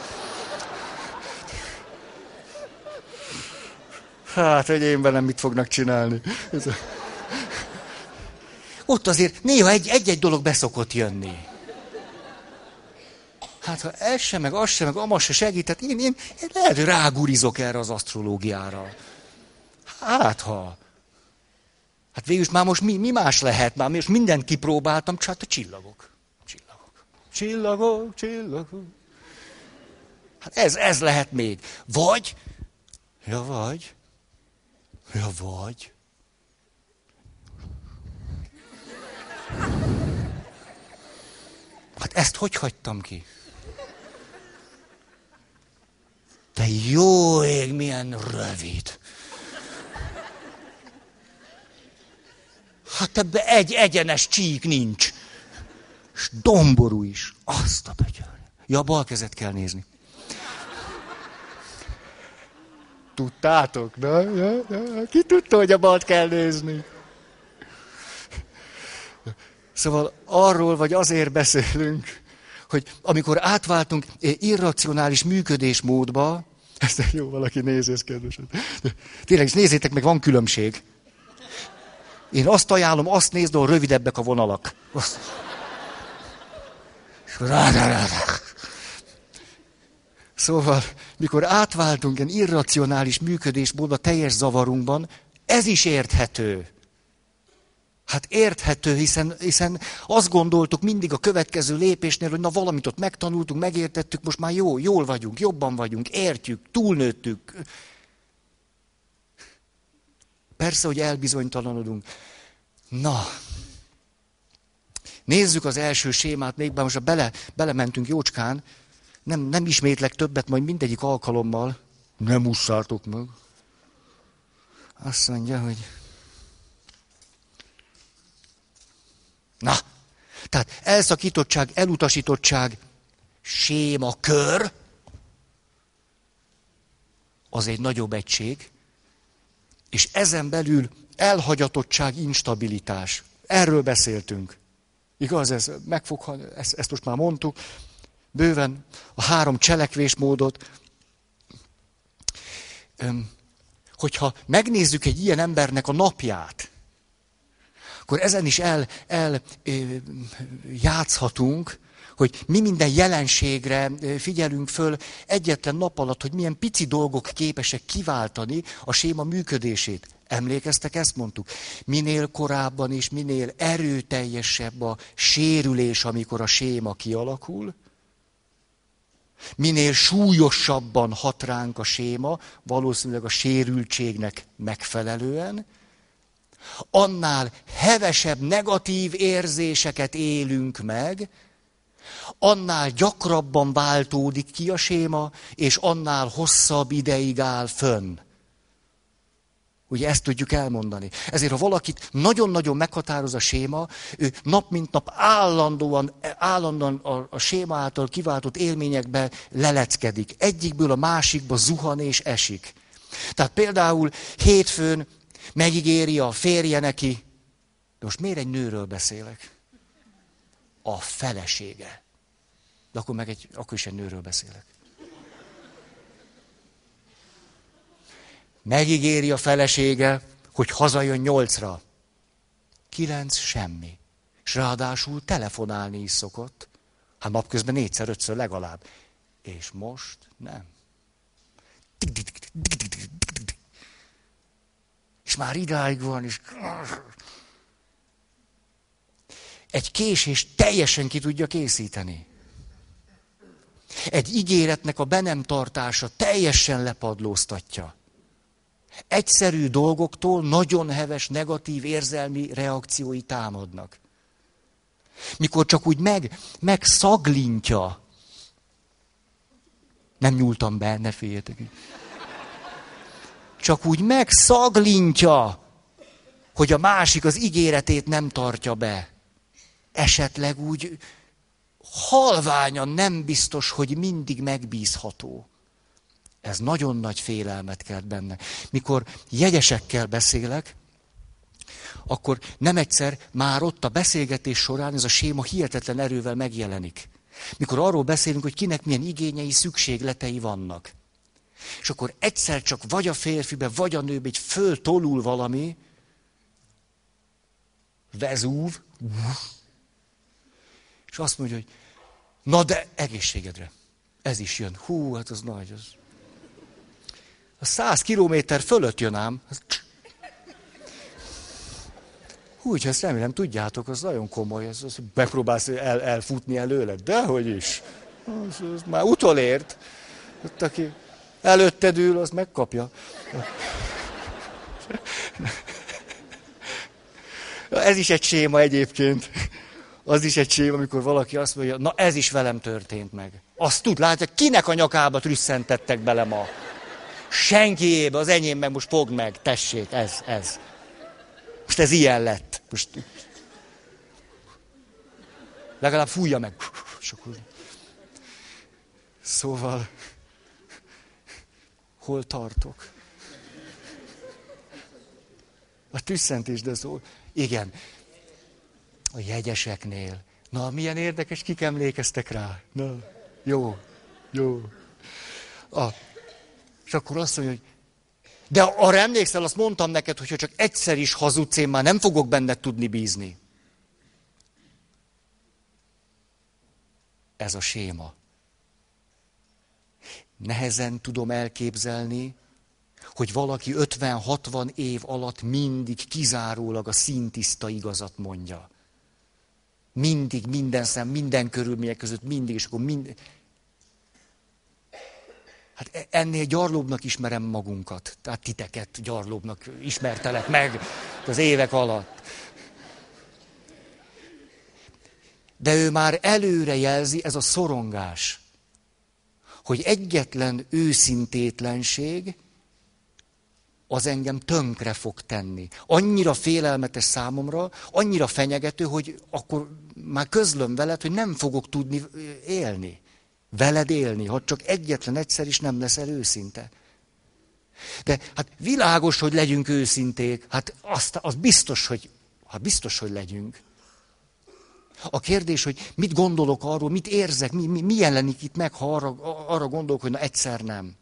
Hát, hogy én velem mit fognak csinálni. Ez a ott azért néha egy, egy-egy dolog beszokott jönni. Hát ha ez sem, meg az sem, meg amaz se segített, én, én, én lehet, hogy rágurizok erre az asztrológiára. Hát ha. Hát végül már most mi, mi más lehet? Már most mindent kipróbáltam, csak hát a csillagok. Csillagok. Csillagok, csillagok. Hát ez, ez lehet még. Vagy, ja vagy, ja vagy, Hát ezt hogy hagytam ki? De jó ég, milyen rövid. Hát ebbe egy egyenes csík nincs. És domború is. Azt a bögyör. Ja, bal kezet kell nézni. Tudtátok? Na, ja, ja. Ki tudta, hogy a balt kell nézni? Szóval arról vagy azért beszélünk, hogy amikor átváltunk irracionális működésmódba, ezt jó, valaki nézi, ez kedves. Tényleg, nézzétek meg, van különbség. Én azt ajánlom, azt nézd, ahol rövidebbek a vonalak. Azt. Szóval, mikor átváltunk ilyen irracionális működésből a teljes zavarunkban, ez is érthető. Hát érthető, hiszen, hiszen azt gondoltuk mindig a következő lépésnél, hogy na valamit ott megtanultunk, megértettük, most már jó, jól vagyunk, jobban vagyunk, értjük, túlnőttük. Persze, hogy elbizonytalanodunk. Na, nézzük az első sémát, még bár most bele, belementünk jócskán, nem, nem ismétlek többet, majd mindegyik alkalommal. Nem usszártok meg. Azt mondja, hogy Na, tehát elszakítottság, elutasítottság, séma, kör, az egy nagyobb egység, és ezen belül elhagyatottság, instabilitás. Erről beszéltünk. Igaz, ez megfogható, ezt, ezt most már mondtuk, bőven a három cselekvésmódot. Hogyha megnézzük egy ilyen embernek a napját, akkor ezen is el, el játszhatunk, hogy mi minden jelenségre figyelünk föl egyetlen nap alatt, hogy milyen pici dolgok képesek kiváltani a séma működését. Emlékeztek, ezt mondtuk? Minél korábban és minél erőteljesebb a sérülés, amikor a séma kialakul, minél súlyosabban hat ránk a séma, valószínűleg a sérültségnek megfelelően, annál hevesebb negatív érzéseket élünk meg, annál gyakrabban váltódik ki a séma, és annál hosszabb ideig áll fönn. Ugye ezt tudjuk elmondani. Ezért, ha valakit nagyon-nagyon meghatároz a séma, ő nap mint nap állandóan, állandóan a, a séma által kiváltott élményekbe leleckedik. Egyikből a másikba zuhan és esik. Tehát például hétfőn Megígéri a férje neki. De most miért egy nőről beszélek? A felesége. De akkor, meg egy, akkor is egy nőről beszélek. Megígéri a felesége, hogy hazajön nyolcra. Kilenc semmi. És ráadásul telefonálni is szokott. Hát napközben négyszer-ötször legalább. És most nem és már idáig van, és... Egy késés teljesen ki tudja készíteni. Egy ígéretnek a be teljesen lepadlóztatja. Egyszerű dolgoktól nagyon heves negatív érzelmi reakciói támadnak. Mikor csak úgy meg, megszaglintja. Nem nyúltam be, ne féljetek csak úgy megszaglintja, hogy a másik az ígéretét nem tartja be. Esetleg úgy halványan nem biztos, hogy mindig megbízható. Ez nagyon nagy félelmet kelt benne. Mikor jegyesekkel beszélek, akkor nem egyszer már ott a beszélgetés során ez a séma hihetetlen erővel megjelenik. Mikor arról beszélünk, hogy kinek milyen igényei, szükségletei vannak. És akkor egyszer csak vagy a férfibe, vagy a nőbe egy föltolul valami, vezúv, és azt mondja, hogy na de egészségedre. Ez is jön. Hú, hát az nagy. Az. A száz kilométer fölött jön ám. Hú, hogy ezt remélem tudjátok, az nagyon komoly. Ez, az megpróbálsz el, elfutni előle. Dehogy is. Az, az már utolért. Ott, aki Előtted ül, az megkapja. Ez is egy séma egyébként. Az is egy séma, amikor valaki azt mondja, na ez is velem történt meg. Azt tud, látja, kinek a nyakába trüsszentettek bele ma. Senkiébe, az enyém meg most fogd meg, tessék, ez, ez. Most ez ilyen lett. Most... Legalább fújja meg. Szóval hol tartok. A tüsszentés, de szól. Igen. A jegyeseknél. Na, milyen érdekes, kik emlékeztek rá? Na, jó, jó. A, és akkor azt mondja, hogy de arra emlékszel, azt mondtam neked, hogyha csak egyszer is hazudsz, én már nem fogok benned tudni bízni. Ez a séma. Nehezen tudom elképzelni, hogy valaki 50-60 év alatt mindig kizárólag a szintiszta igazat mondja. Mindig, minden szem, minden körülmények között, mindig, és akkor mind... Hát e- ennél gyarlóbbnak ismerem magunkat. Tehát titeket gyarlóbbnak ismertelek meg az évek alatt. De ő már előre jelzi, ez a szorongás, hogy egyetlen őszintétlenség, az engem tönkre fog tenni. Annyira félelmetes számomra, annyira fenyegető, hogy akkor már közlöm veled, hogy nem fogok tudni élni. Veled élni, ha csak egyetlen egyszer is nem leszel őszinte. De hát világos, hogy legyünk őszinték. Hát azt, az biztos, hogy, hát biztos, hogy legyünk. A kérdés, hogy mit gondolok arról, mit érzek, mi, mi, mi jelenik itt meg, ha arra, arra gondolok, hogy na egyszer nem.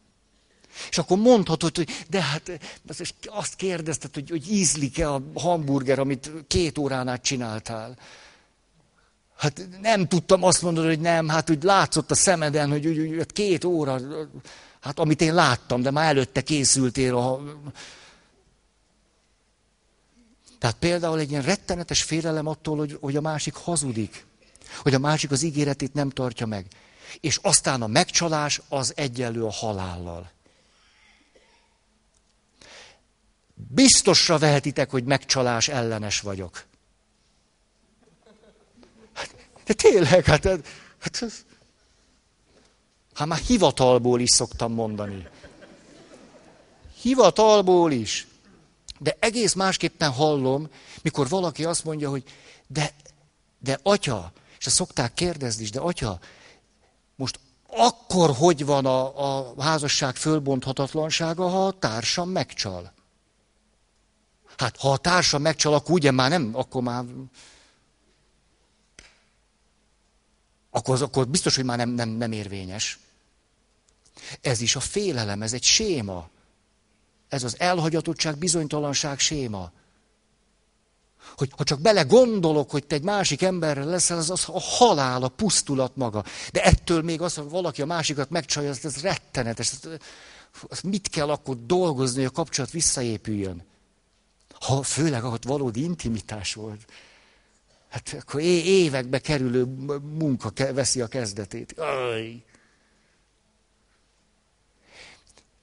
És akkor mondhatod, hogy de hát azt kérdezted, hogy, hogy ízlik-e a hamburger, amit két órán át csináltál. Hát nem tudtam azt mondani, hogy nem, hát úgy látszott a szemeden, hogy, hogy, hogy két óra, hát amit én láttam, de már előtte készültél a... Tehát például egy ilyen rettenetes félelem attól, hogy, hogy a másik hazudik, hogy a másik az ígéretét nem tartja meg. És aztán a megcsalás az egyenlő a halállal. Biztosra vehetitek, hogy megcsalás ellenes vagyok. De tényleg, hát, hát, hát, hát már hivatalból is szoktam mondani. Hivatalból is. De egész másképpen hallom, mikor valaki azt mondja, hogy de, de atya, és ezt szokták kérdezni is, de atya, most akkor hogy van a, a házasság fölbonthatatlansága, ha a társam megcsal? Hát ha a társam megcsal, akkor ugye már nem, akkor már... Akkor, akkor biztos, hogy már nem, nem, nem érvényes. Ez is a félelem, ez egy séma. Ez az elhagyatottság, bizonytalanság séma. Hogy ha csak bele gondolok, hogy te egy másik emberrel leszel, az, az a halál, a pusztulat maga. De ettől még az, hogy valaki a másikat megcsalja, ez, ez rettenetes. Ez mit kell akkor dolgozni, hogy a kapcsolat visszaépüljön? Ha főleg ahol valódi intimitás volt. Hát akkor évekbe kerülő munka veszi a kezdetét. Aj.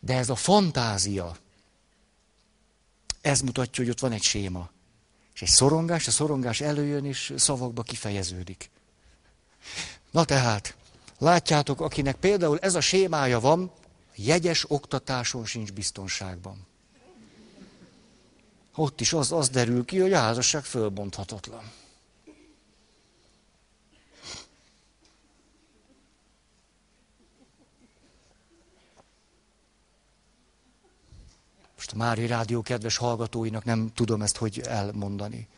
De ez a fantázia, ez mutatja, hogy ott van egy séma. És egy szorongás, a szorongás előjön, és szavakba kifejeződik. Na tehát, látjátok, akinek például ez a sémája van, jegyes oktatáson sincs biztonságban. Ott is az, az derül ki, hogy a házasság fölbonthatatlan. Most a Mári Rádió kedves hallgatóinak nem tudom ezt hogy elmondani.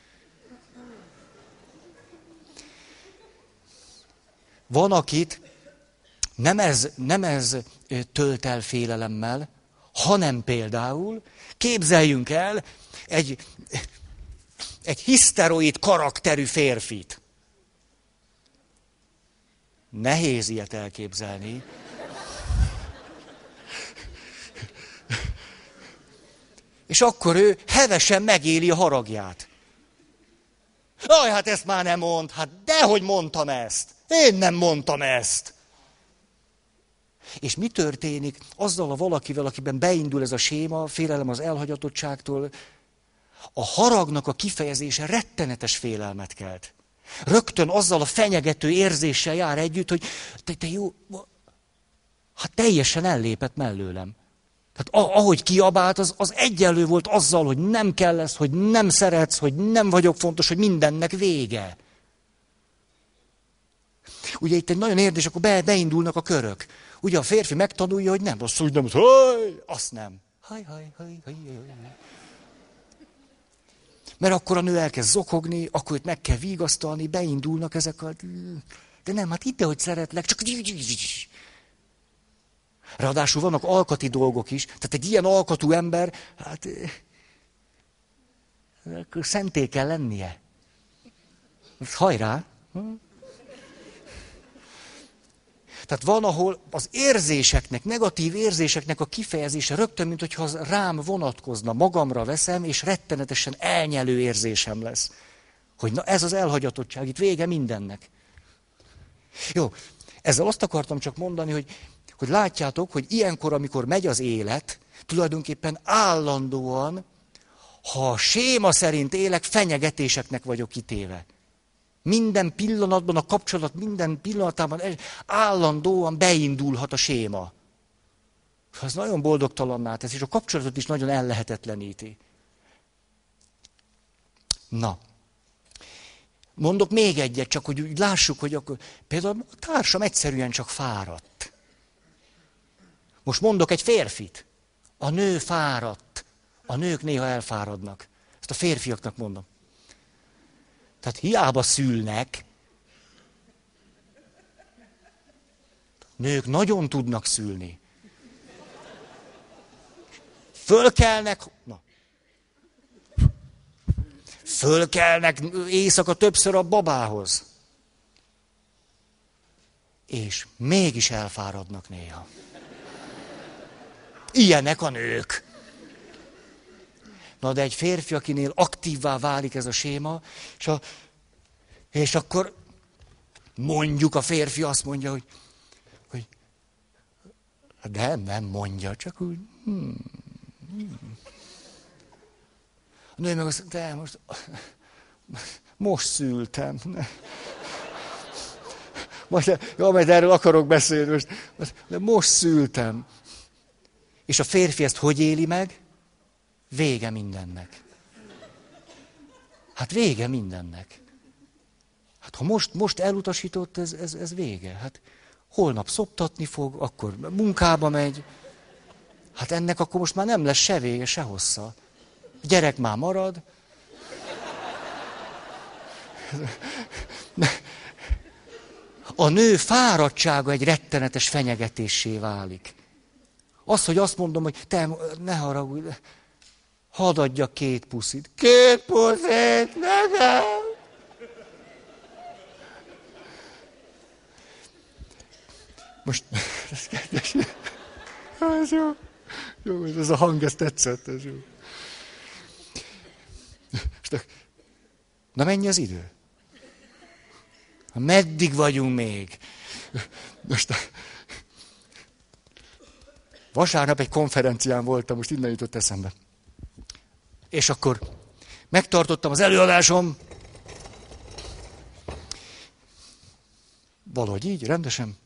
Van, akit nem ez, nem ez tölt el félelemmel, hanem például képzeljünk el egy, egy hiszteroid karakterű férfit. Nehéz ilyet elképzelni. És akkor ő hevesen megéli a haragját. Aj, hát ezt már nem mond. Hát dehogy mondtam ezt. Én nem mondtam ezt. És mi történik azzal a valakivel, akiben beindul ez a séma, félelem az elhagyatottságtól, a haragnak a kifejezése rettenetes félelmet kelt. Rögtön azzal a fenyegető érzéssel jár együtt, hogy te, te jó, hát teljesen ellépett mellőlem. Tehát ahogy kiabált, az, az egyenlő volt azzal, hogy nem kell lesz, hogy nem szeretsz, hogy nem vagyok fontos, hogy mindennek vége. Ugye itt egy nagyon érdekes, akkor be, beindulnak a körök. Ugye a férfi megtanulja, hogy nem, azt úgy nem, hogy azt nem. Haj, haj, haj, haj, haj. Mert akkor a nő elkezd zokogni, akkor őt meg kell vigasztalni, beindulnak ezek a... De nem, hát itt, hogy szeretlek, csak... Ráadásul vannak alkati dolgok is. Tehát egy ilyen alkatú ember, hát... Akkor szenté kell lennie. Hajrá! Tehát van, ahol az érzéseknek, negatív érzéseknek a kifejezése rögtön, mint hogyha az rám vonatkozna, magamra veszem, és rettenetesen elnyelő érzésem lesz. Hogy na ez az elhagyatottság, itt vége mindennek. Jó, ezzel azt akartam csak mondani, hogy, hogy látjátok, hogy ilyenkor, amikor megy az élet, tulajdonképpen állandóan, ha a séma szerint élek, fenyegetéseknek vagyok kitéve. Minden pillanatban, a kapcsolat minden pillanatában állandóan beindulhat a séma. Ez nagyon boldogtalanná tesz, és a kapcsolatot is nagyon ellehetetleníti. Na, mondok még egyet, csak hogy úgy lássuk, hogy akkor például a társam egyszerűen csak fáradt. Most mondok egy férfit. A nő fáradt. A nők néha elfáradnak. Ezt a férfiaknak mondom. Tehát hiába szülnek, nők nagyon tudnak szülni. Fölkelnek, na, fölkelnek éjszaka többször a babához. És mégis elfáradnak néha. Ilyenek a nők. Na de egy férfi, akinél aktívvá válik ez a séma, és, a, és akkor mondjuk a férfi azt mondja, hogy, hogy nem, nem mondja, csak úgy. Hmm. A nő meg azt de most, most szültem. Majd, jó, majd erről akarok beszélni most. De most szültem. És a férfi ezt hogy éli meg? Vége mindennek. Hát vége mindennek. Hát ha most, most elutasított, ez, ez, ez vége. Hát holnap szoptatni fog, akkor munkába megy. Hát ennek akkor most már nem lesz se vége, se hossza. A gyerek már marad. A nő fáradtsága egy rettenetes fenyegetésé válik. Az, hogy azt mondom, hogy te ne haragudj, Hadd adja két puszit. Két puszit nekem! Most, ez kedves. Ez jó. Jó, ez a hang, ez tetszett, ez jó. Na mennyi az idő? Meddig vagyunk még? Most vasárnap egy konferencián voltam, most innen jutott eszembe. És akkor megtartottam az előadásom. Valahogy így, rendesen.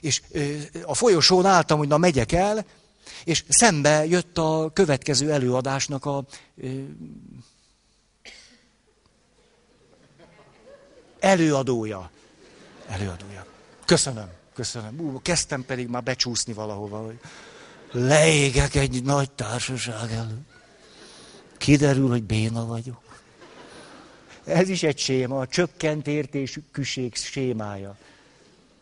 És a folyosón álltam, hogy na megyek el, és szembe jött a következő előadásnak a előadója. Előadója. Köszönöm, köszönöm. Ú, kezdtem pedig már becsúszni valahova, hogy leégek egy nagy társaság előtt kiderül, hogy béna vagyok. Ez is egy séma, a csökkent értékűség sémája.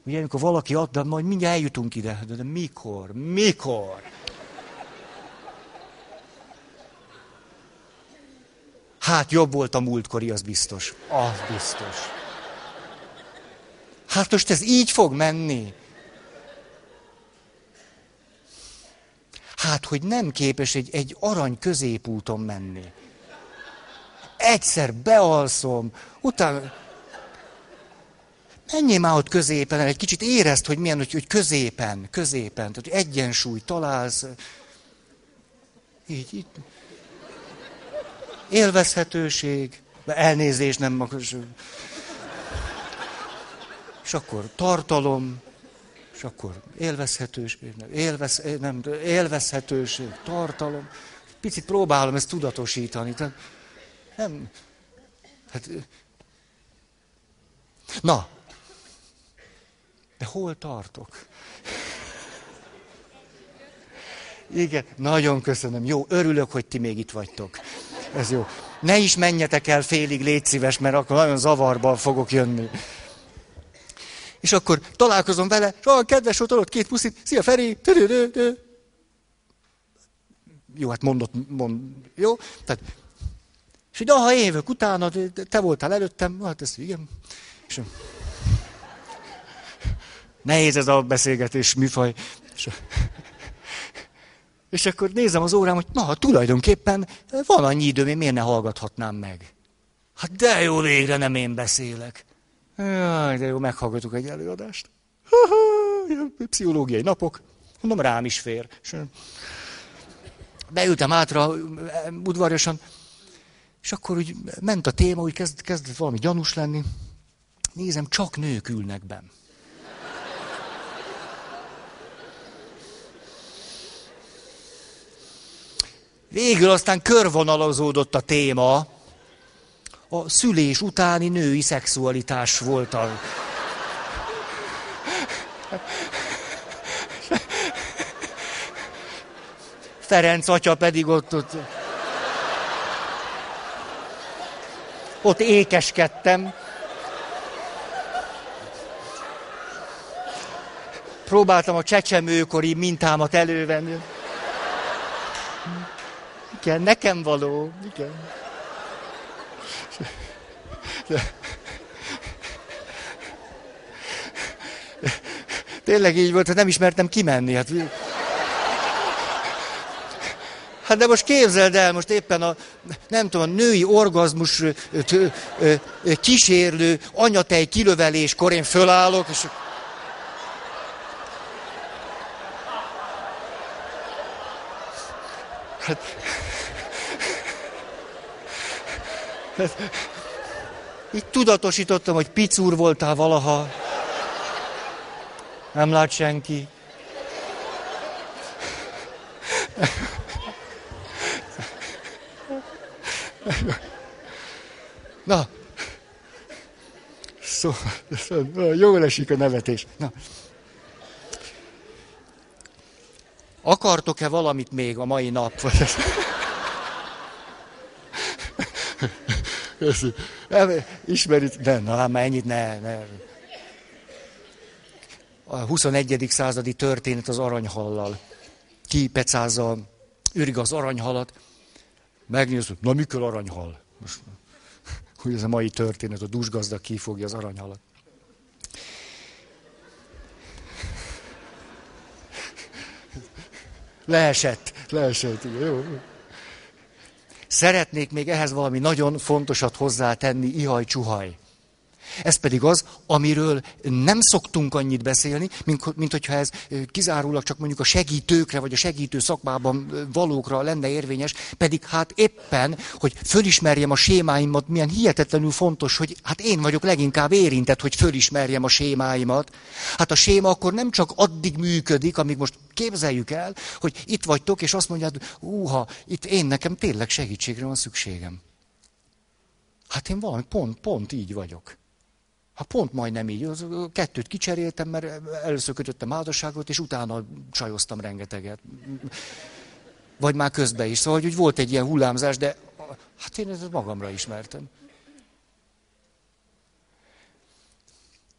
Ugye, amikor valaki ad, de majd mindjárt eljutunk ide. De, de mikor? Mikor? Hát jobb volt a múltkori, az biztos. Az biztos. Hát most ez így fog menni. Hát, hogy nem képes egy, egy arany középúton menni. Egyszer bealszom, utána... Menjél már ott középen, egy kicsit érezd, hogy milyen, hogy, hogy középen, középen, tehát hogy egyensúly találsz. Így, így. Élvezhetőség, elnézés nem magas. És akkor tartalom, és akkor élvezhetőség, élvez, nem, élvezhetőség, tartalom. Picit próbálom ezt tudatosítani. Tehát nem, hát, na, de hol tartok? Igen, nagyon köszönöm. Jó, örülök, hogy ti még itt vagytok. Ez jó. Ne is menjetek el félig, légy szíves, mert akkor nagyon zavarba fogok jönni. És akkor találkozom vele, és olyan kedves volt, ott két puszit, szia Feri, jó, hát mondott, mond, jó, tehát, és hogy aha, évek utána, te voltál előttem, hát ez igen, és, Nehéz ez a beszélgetés műfaj. És, és akkor nézem az órám, hogy na, tulajdonképpen van annyi időm, én miért ne hallgathatnám meg. Hát de jó, végre nem én beszélek. Jaj, de jó, meghallgatok egy előadást. Pszichológiai napok. Mondom, rám is fér. És beültem átra udvarjosan, és akkor úgy ment a téma, úgy kezd, kezdett valami gyanús lenni. Nézem, csak nők ülnek benn. Végül aztán körvonalazódott a téma, a szülés utáni női szexualitás volt a... Ferenc atya pedig ott, ott, ott ékeskedtem. Próbáltam a csecsemőkori mintámat elővenni. Igen, nekem való. Igen. Tényleg így volt, hogy nem ismertem kimenni. Hát, hát de most képzeld el, most éppen a, nem tudom, a női orgazmus kísérlő anyatej kilöveléskor én fölállok, és Hát, hát, így tudatosítottam, hogy picúr voltál valaha. Nem lát senki. Na, szóval, szóval jól esik a nevetés. Na. Akartok-e valamit még a mai nap? Ismerit, de na, hát már ennyit ne, ne. A 21. századi történet az aranyhallal. Ki pecázza, őrig az aranyhalat. Megnézzük, na mikor aranyhal? Most, hogy ez a mai történet, a dusgazda kifogja az aranyhalat. Leesett, leesett, igen, jó. Szeretnék még ehhez valami nagyon fontosat hozzátenni, ihaj-csuhaj. Ez pedig az, amiről nem szoktunk annyit beszélni, mint, mint hogyha ez kizárólag csak mondjuk a segítőkre, vagy a segítő szakmában valókra lenne érvényes, pedig hát éppen, hogy fölismerjem a sémáimat, milyen hihetetlenül fontos, hogy hát én vagyok leginkább érintett, hogy fölismerjem a sémáimat. Hát a séma akkor nem csak addig működik, amíg most képzeljük el, hogy itt vagytok, és azt mondjád, úha, itt én nekem tényleg segítségre van szükségem. Hát én valami pont, pont így vagyok. Hát pont majdnem így. Az, kettőt kicseréltem, mert először kötöttem házasságot, és utána csajoztam rengeteget. Vagy már közben is. Szóval, hogy volt egy ilyen hullámzás, de hát én ezt magamra ismertem.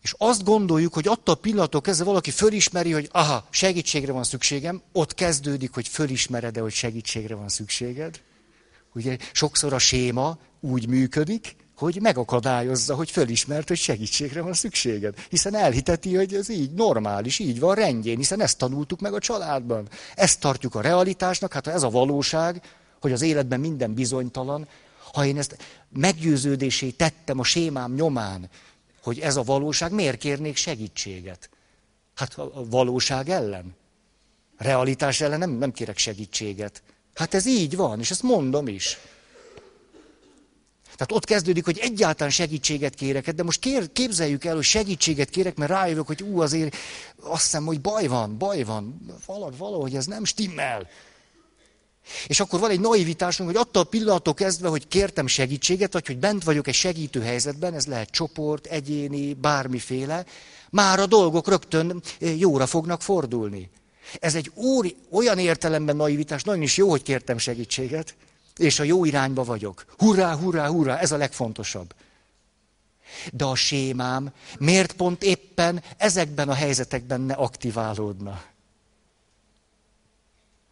És azt gondoljuk, hogy attól a pillanattól kezdve valaki fölismeri, hogy aha, segítségre van szükségem, ott kezdődik, hogy fölismered-e, hogy segítségre van szükséged. Ugye sokszor a séma úgy működik, hogy megakadályozza, hogy fölismert, hogy segítségre van szükséged. Hiszen elhiteti, hogy ez így normális, így van rendjén, hiszen ezt tanultuk meg a családban. Ezt tartjuk a realitásnak, hát ha ez a valóság, hogy az életben minden bizonytalan, ha én ezt meggyőződésé tettem a sémám nyomán, hogy ez a valóság, miért kérnék segítséget? Hát a valóság ellen. Realitás ellen nem, nem kérek segítséget. Hát ez így van, és ezt mondom is. Tehát ott kezdődik, hogy egyáltalán segítséget kérek, de most kér, képzeljük el, hogy segítséget kérek, mert rájövök, hogy ú, azért azt hiszem, hogy baj van, baj van, valahogy, valahogy ez nem stimmel. És akkor van egy naivitásunk, hogy attól a pillanattól kezdve, hogy kértem segítséget, vagy hogy bent vagyok egy segítő helyzetben, ez lehet csoport, egyéni, bármiféle, már a dolgok rögtön jóra fognak fordulni. Ez egy úri, olyan értelemben naivitás, nagyon is jó, hogy kértem segítséget, és a jó irányba vagyok. Hurrá, hurrá, hurrá, ez a legfontosabb. De a sémám miért pont éppen ezekben a helyzetekben ne aktiválódna?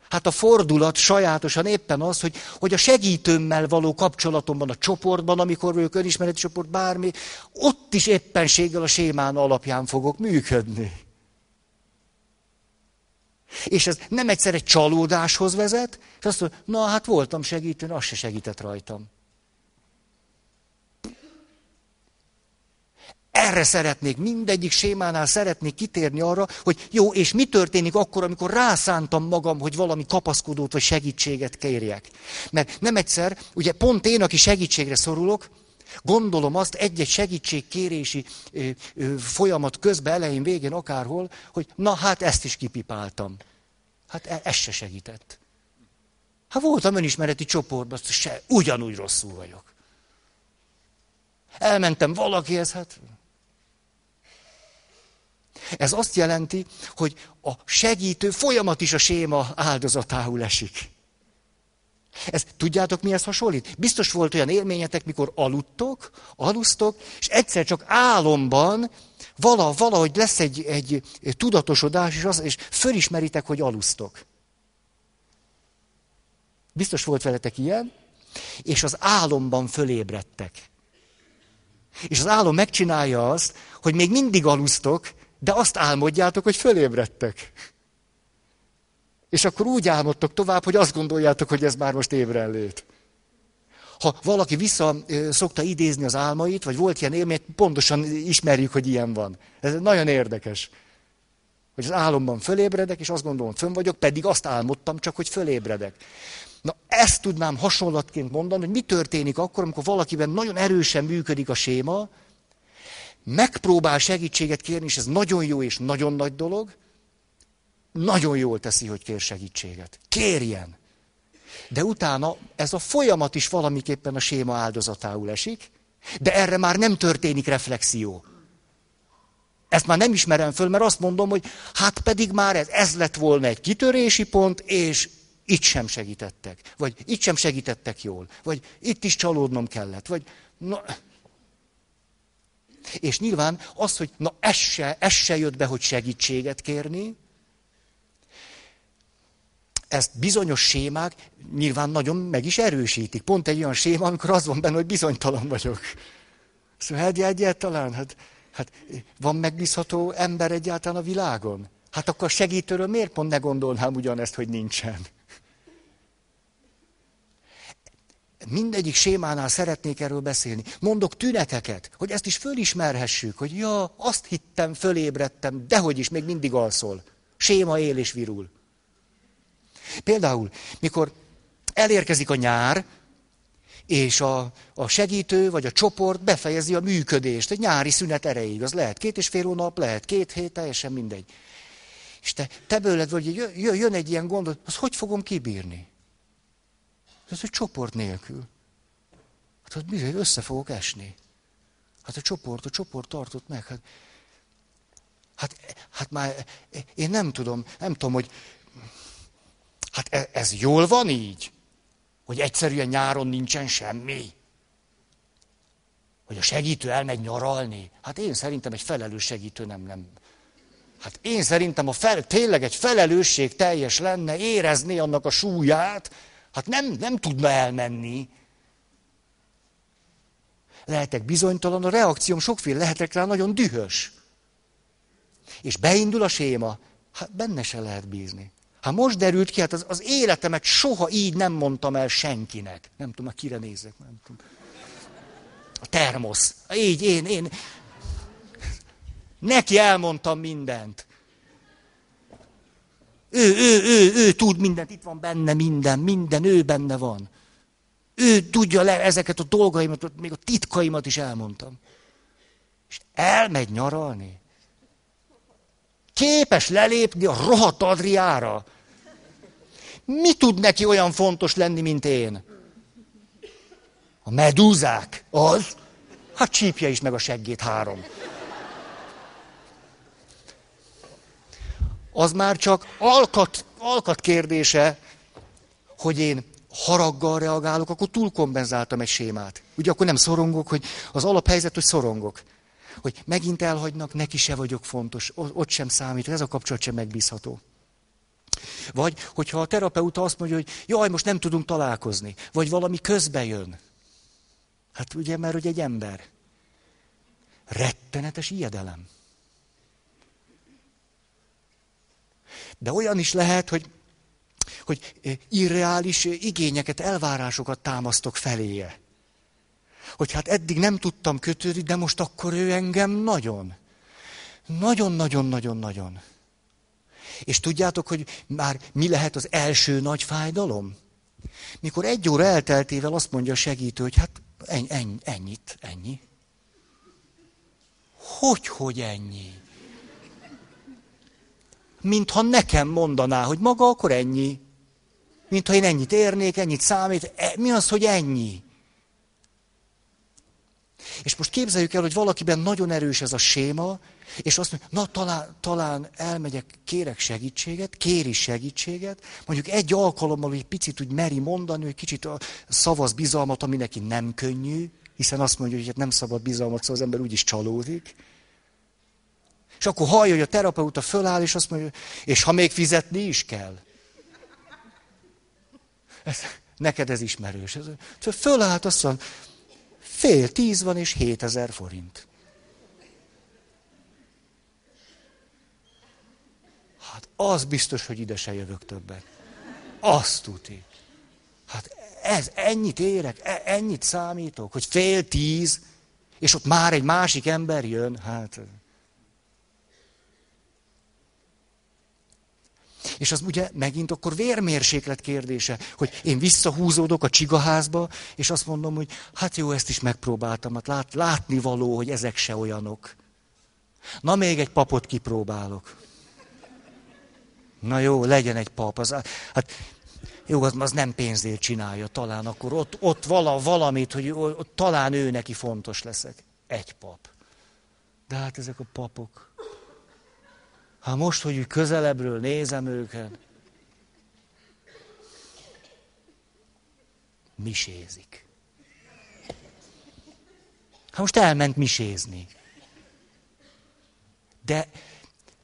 Hát a fordulat sajátosan éppen az, hogy, hogy a segítőmmel való kapcsolatomban, a csoportban, amikor ők önismereti csoport, bármi, ott is éppenséggel a sémán alapján fogok működni. És ez nem egyszer egy csalódáshoz vezet, és azt mondja, na hát voltam segítő, az se segített rajtam. Erre szeretnék, mindegyik sémánál szeretnék kitérni arra, hogy jó, és mi történik akkor, amikor rászántam magam, hogy valami kapaszkodót vagy segítséget kérjek. Mert nem egyszer, ugye pont én, aki segítségre szorulok, gondolom azt egy-egy segítségkérési folyamat közben, elején, végén, akárhol, hogy na hát ezt is kipipáltam. Hát e, ez se segített. Hát voltam önismereti csoportban, se, ugyanúgy rosszul vagyok. Elmentem valakihez, hát ez azt jelenti, hogy a segítő folyamat is a séma áldozatául esik. Ez, tudjátok, mihez hasonlít? Biztos volt olyan élményetek, mikor aludtok, alusztok, és egyszer csak álomban vala, valahogy lesz egy, egy tudatosodás, és, az, és fölismeritek, hogy alusztok. Biztos volt veletek ilyen, és az álomban fölébredtek. És az álom megcsinálja azt, hogy még mindig alusztok, de azt álmodjátok, hogy fölébredtek. És akkor úgy álmodtok tovább, hogy azt gondoljátok, hogy ez már most ébrenlét. Ha valaki vissza szokta idézni az álmait, vagy volt ilyen élmény, pontosan ismerjük, hogy ilyen van. Ez nagyon érdekes. Hogy az álomban fölébredek, és azt gondolom, fönn vagyok, pedig azt álmodtam csak, hogy fölébredek. Na, ezt tudnám hasonlatként mondani, hogy mi történik akkor, amikor valakiben nagyon erősen működik a séma, megpróbál segítséget kérni, és ez nagyon jó és nagyon nagy dolog, nagyon jól teszi, hogy kér segítséget. Kérjen! De utána ez a folyamat is valamiképpen a séma áldozatául esik, de erre már nem történik reflexió. Ezt már nem ismerem föl, mert azt mondom, hogy hát pedig már ez, ez lett volna egy kitörési pont, és itt sem segítettek. Vagy itt sem segítettek jól. Vagy itt is csalódnom kellett. Vagy na, és nyilván az, hogy na ez se, ez se jött be, hogy segítséget kérni, ezt bizonyos sémák nyilván nagyon meg is erősítik. Pont egy olyan séma, amikor az van benne, hogy bizonytalan vagyok. Szóval hát egyáltalán, hát, hát van megbízható ember egyáltalán a világon? Hát akkor segítőről miért pont ne gondolnám ugyanezt, hogy nincsen? mindegyik sémánál szeretnék erről beszélni. Mondok tüneteket, hogy ezt is fölismerhessük, hogy ja, azt hittem, fölébredtem, dehogy is, még mindig alszol. Séma él és virul. Például, mikor elérkezik a nyár, és a, a segítő vagy a csoport befejezi a működést, egy nyári szünet erejéig. Az lehet két és fél hónap, lehet két hét, teljesen mindegy. És te, te bőled, vagy jön egy ilyen gondot, az hogy fogom kibírni? Ez egy csoport nélkül. Hát hogy bizony össze fogok esni. Hát a csoport, a csoport tartott meg. Hát, hát, hát már én nem tudom, nem tudom, hogy hát ez, ez jól van így, hogy egyszerűen nyáron nincsen semmi. Hogy a segítő elmegy nyaralni. Hát én szerintem egy felelős segítő nem, nem. Hát én szerintem a fel, tényleg egy felelősség teljes lenne, érezni annak a súlyát, Hát nem, nem tudna elmenni. Lehetek bizonytalan, a reakcióm sokféle, lehetek rá nagyon dühös. És beindul a séma, hát benne se lehet bízni. Hát most derült ki, hát az, az életemet soha így nem mondtam el senkinek. Nem tudom, kire nézek, nem tudom. A termosz. Így, én, én. Neki elmondtam mindent. Ő, ő, ő, ő tud mindent, itt van benne minden, minden, ő benne van. Ő tudja le ezeket a dolgaimat, még a titkaimat is elmondtam. És elmegy nyaralni. Képes lelépni a rohadt Adriára. Mi tud neki olyan fontos lenni, mint én? A medúzák. Az? Hát csípje is meg a seggét három. az már csak alkat, alkat kérdése, hogy én haraggal reagálok, akkor túlkompenzáltam egy sémát. Ugye akkor nem szorongok, hogy az alaphelyzet, hogy szorongok. Hogy megint elhagynak, neki se vagyok fontos, ott sem számít, ez a kapcsolat sem megbízható. Vagy, hogyha a terapeuta azt mondja, hogy jaj, most nem tudunk találkozni, vagy valami közbe jön. Hát ugye, mert hogy egy ember. Rettenetes ijedelem. De olyan is lehet, hogy, hogy irreális igényeket, elvárásokat támasztok feléje. Hogy hát eddig nem tudtam kötődni, de most akkor ő engem nagyon. Nagyon-nagyon-nagyon-nagyon. És tudjátok, hogy már mi lehet az első nagy fájdalom? Mikor egy óra elteltével azt mondja a segítő, hogy hát ennyi, ennyi, ennyit, ennyi. Hogy, hogy ennyi? Mintha nekem mondaná, hogy maga akkor ennyi. Mintha én ennyit érnék, ennyit számít. E, mi az, hogy ennyi? És most képzeljük el, hogy valakiben nagyon erős ez a séma, és azt mondja, na talán, talán elmegyek, kérek segítséget, kéri segítséget, mondjuk egy alkalommal, hogy picit úgy meri mondani, hogy kicsit szavaz bizalmat, ami neki nem könnyű, hiszen azt mondja, hogy hát nem szabad bizalmat, szóval az ember úgyis csalódik. És akkor hallja, hogy a terapeuta föláll, és azt mondja, és ha még fizetni is kell. Ez, neked ez ismerős. Ez, fölállt, azt mondja, fél tíz van, és hétezer forint. Hát az biztos, hogy ide se jövök többet. Azt tuti. Hát ez, ennyit érek, e, ennyit számítok, hogy fél tíz, és ott már egy másik ember jön, hát... És az ugye megint akkor vérmérséklet kérdése, hogy én visszahúzódok a csigaházba, és azt mondom, hogy hát jó, ezt is megpróbáltam, hát lát, látni való, hogy ezek se olyanok. Na még egy papot kipróbálok. Na jó, legyen egy pap. Az, hát jó, az, az nem pénzért csinálja, talán akkor ott, ott vala, valamit, hogy ott, talán ő neki fontos leszek. Egy pap. De hát ezek a papok. Hát most, hogy közelebbről nézem őket, misézik. Hát most elment misézni. De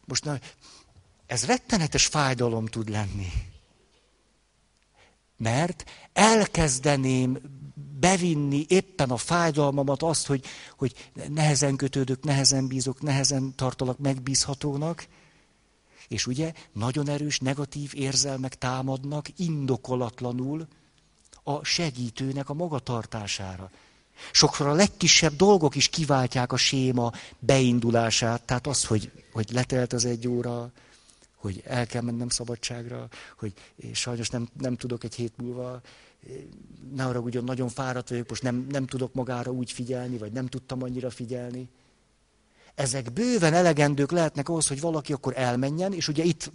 most na, ez rettenetes fájdalom tud lenni. Mert elkezdeném bevinni éppen a fájdalmamat azt, hogy, hogy nehezen kötődök, nehezen bízok, nehezen tartalak megbízhatónak, és ugye nagyon erős negatív érzelmek támadnak indokolatlanul a segítőnek a magatartására. Sokszor a legkisebb dolgok is kiváltják a séma beindulását, tehát az, hogy, hogy letelt az egy óra, hogy el kell mennem szabadságra, hogy sajnos nem, nem tudok egy hét múlva, ne arra ugyan nagyon fáradt vagyok, most nem, nem tudok magára úgy figyelni, vagy nem tudtam annyira figyelni. Ezek bőven elegendők lehetnek ahhoz, hogy valaki akkor elmenjen, és ugye itt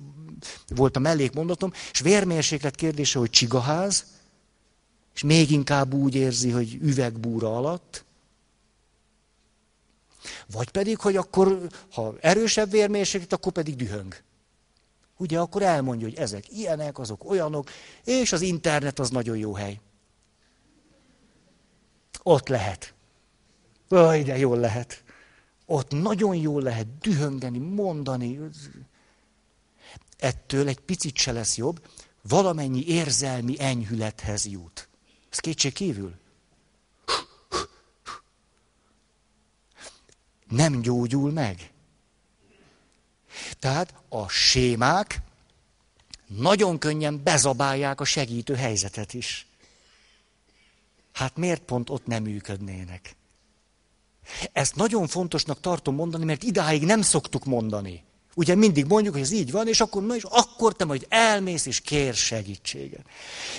volt a mellékmondatom, és vérmérséklet kérdése, hogy csigaház, és még inkább úgy érzi, hogy üvegbúra alatt, vagy pedig, hogy akkor, ha erősebb vérmérséklet, akkor pedig dühöng. Ugye akkor elmondja, hogy ezek ilyenek, azok olyanok, és az internet az nagyon jó hely. Ott lehet. Aj, de jól lehet. Ott nagyon jól lehet dühöngeni, mondani. Ettől egy picit se lesz jobb, valamennyi érzelmi enyhülethez jut. Ez kétség kívül. Nem gyógyul meg. Tehát a sémák nagyon könnyen bezabálják a segítő helyzetet is. Hát miért pont ott nem működnének? Ezt nagyon fontosnak tartom mondani, mert idáig nem szoktuk mondani. Ugye mindig mondjuk, hogy ez így van, és akkor, na, és akkor te majd elmész és kér segítséget.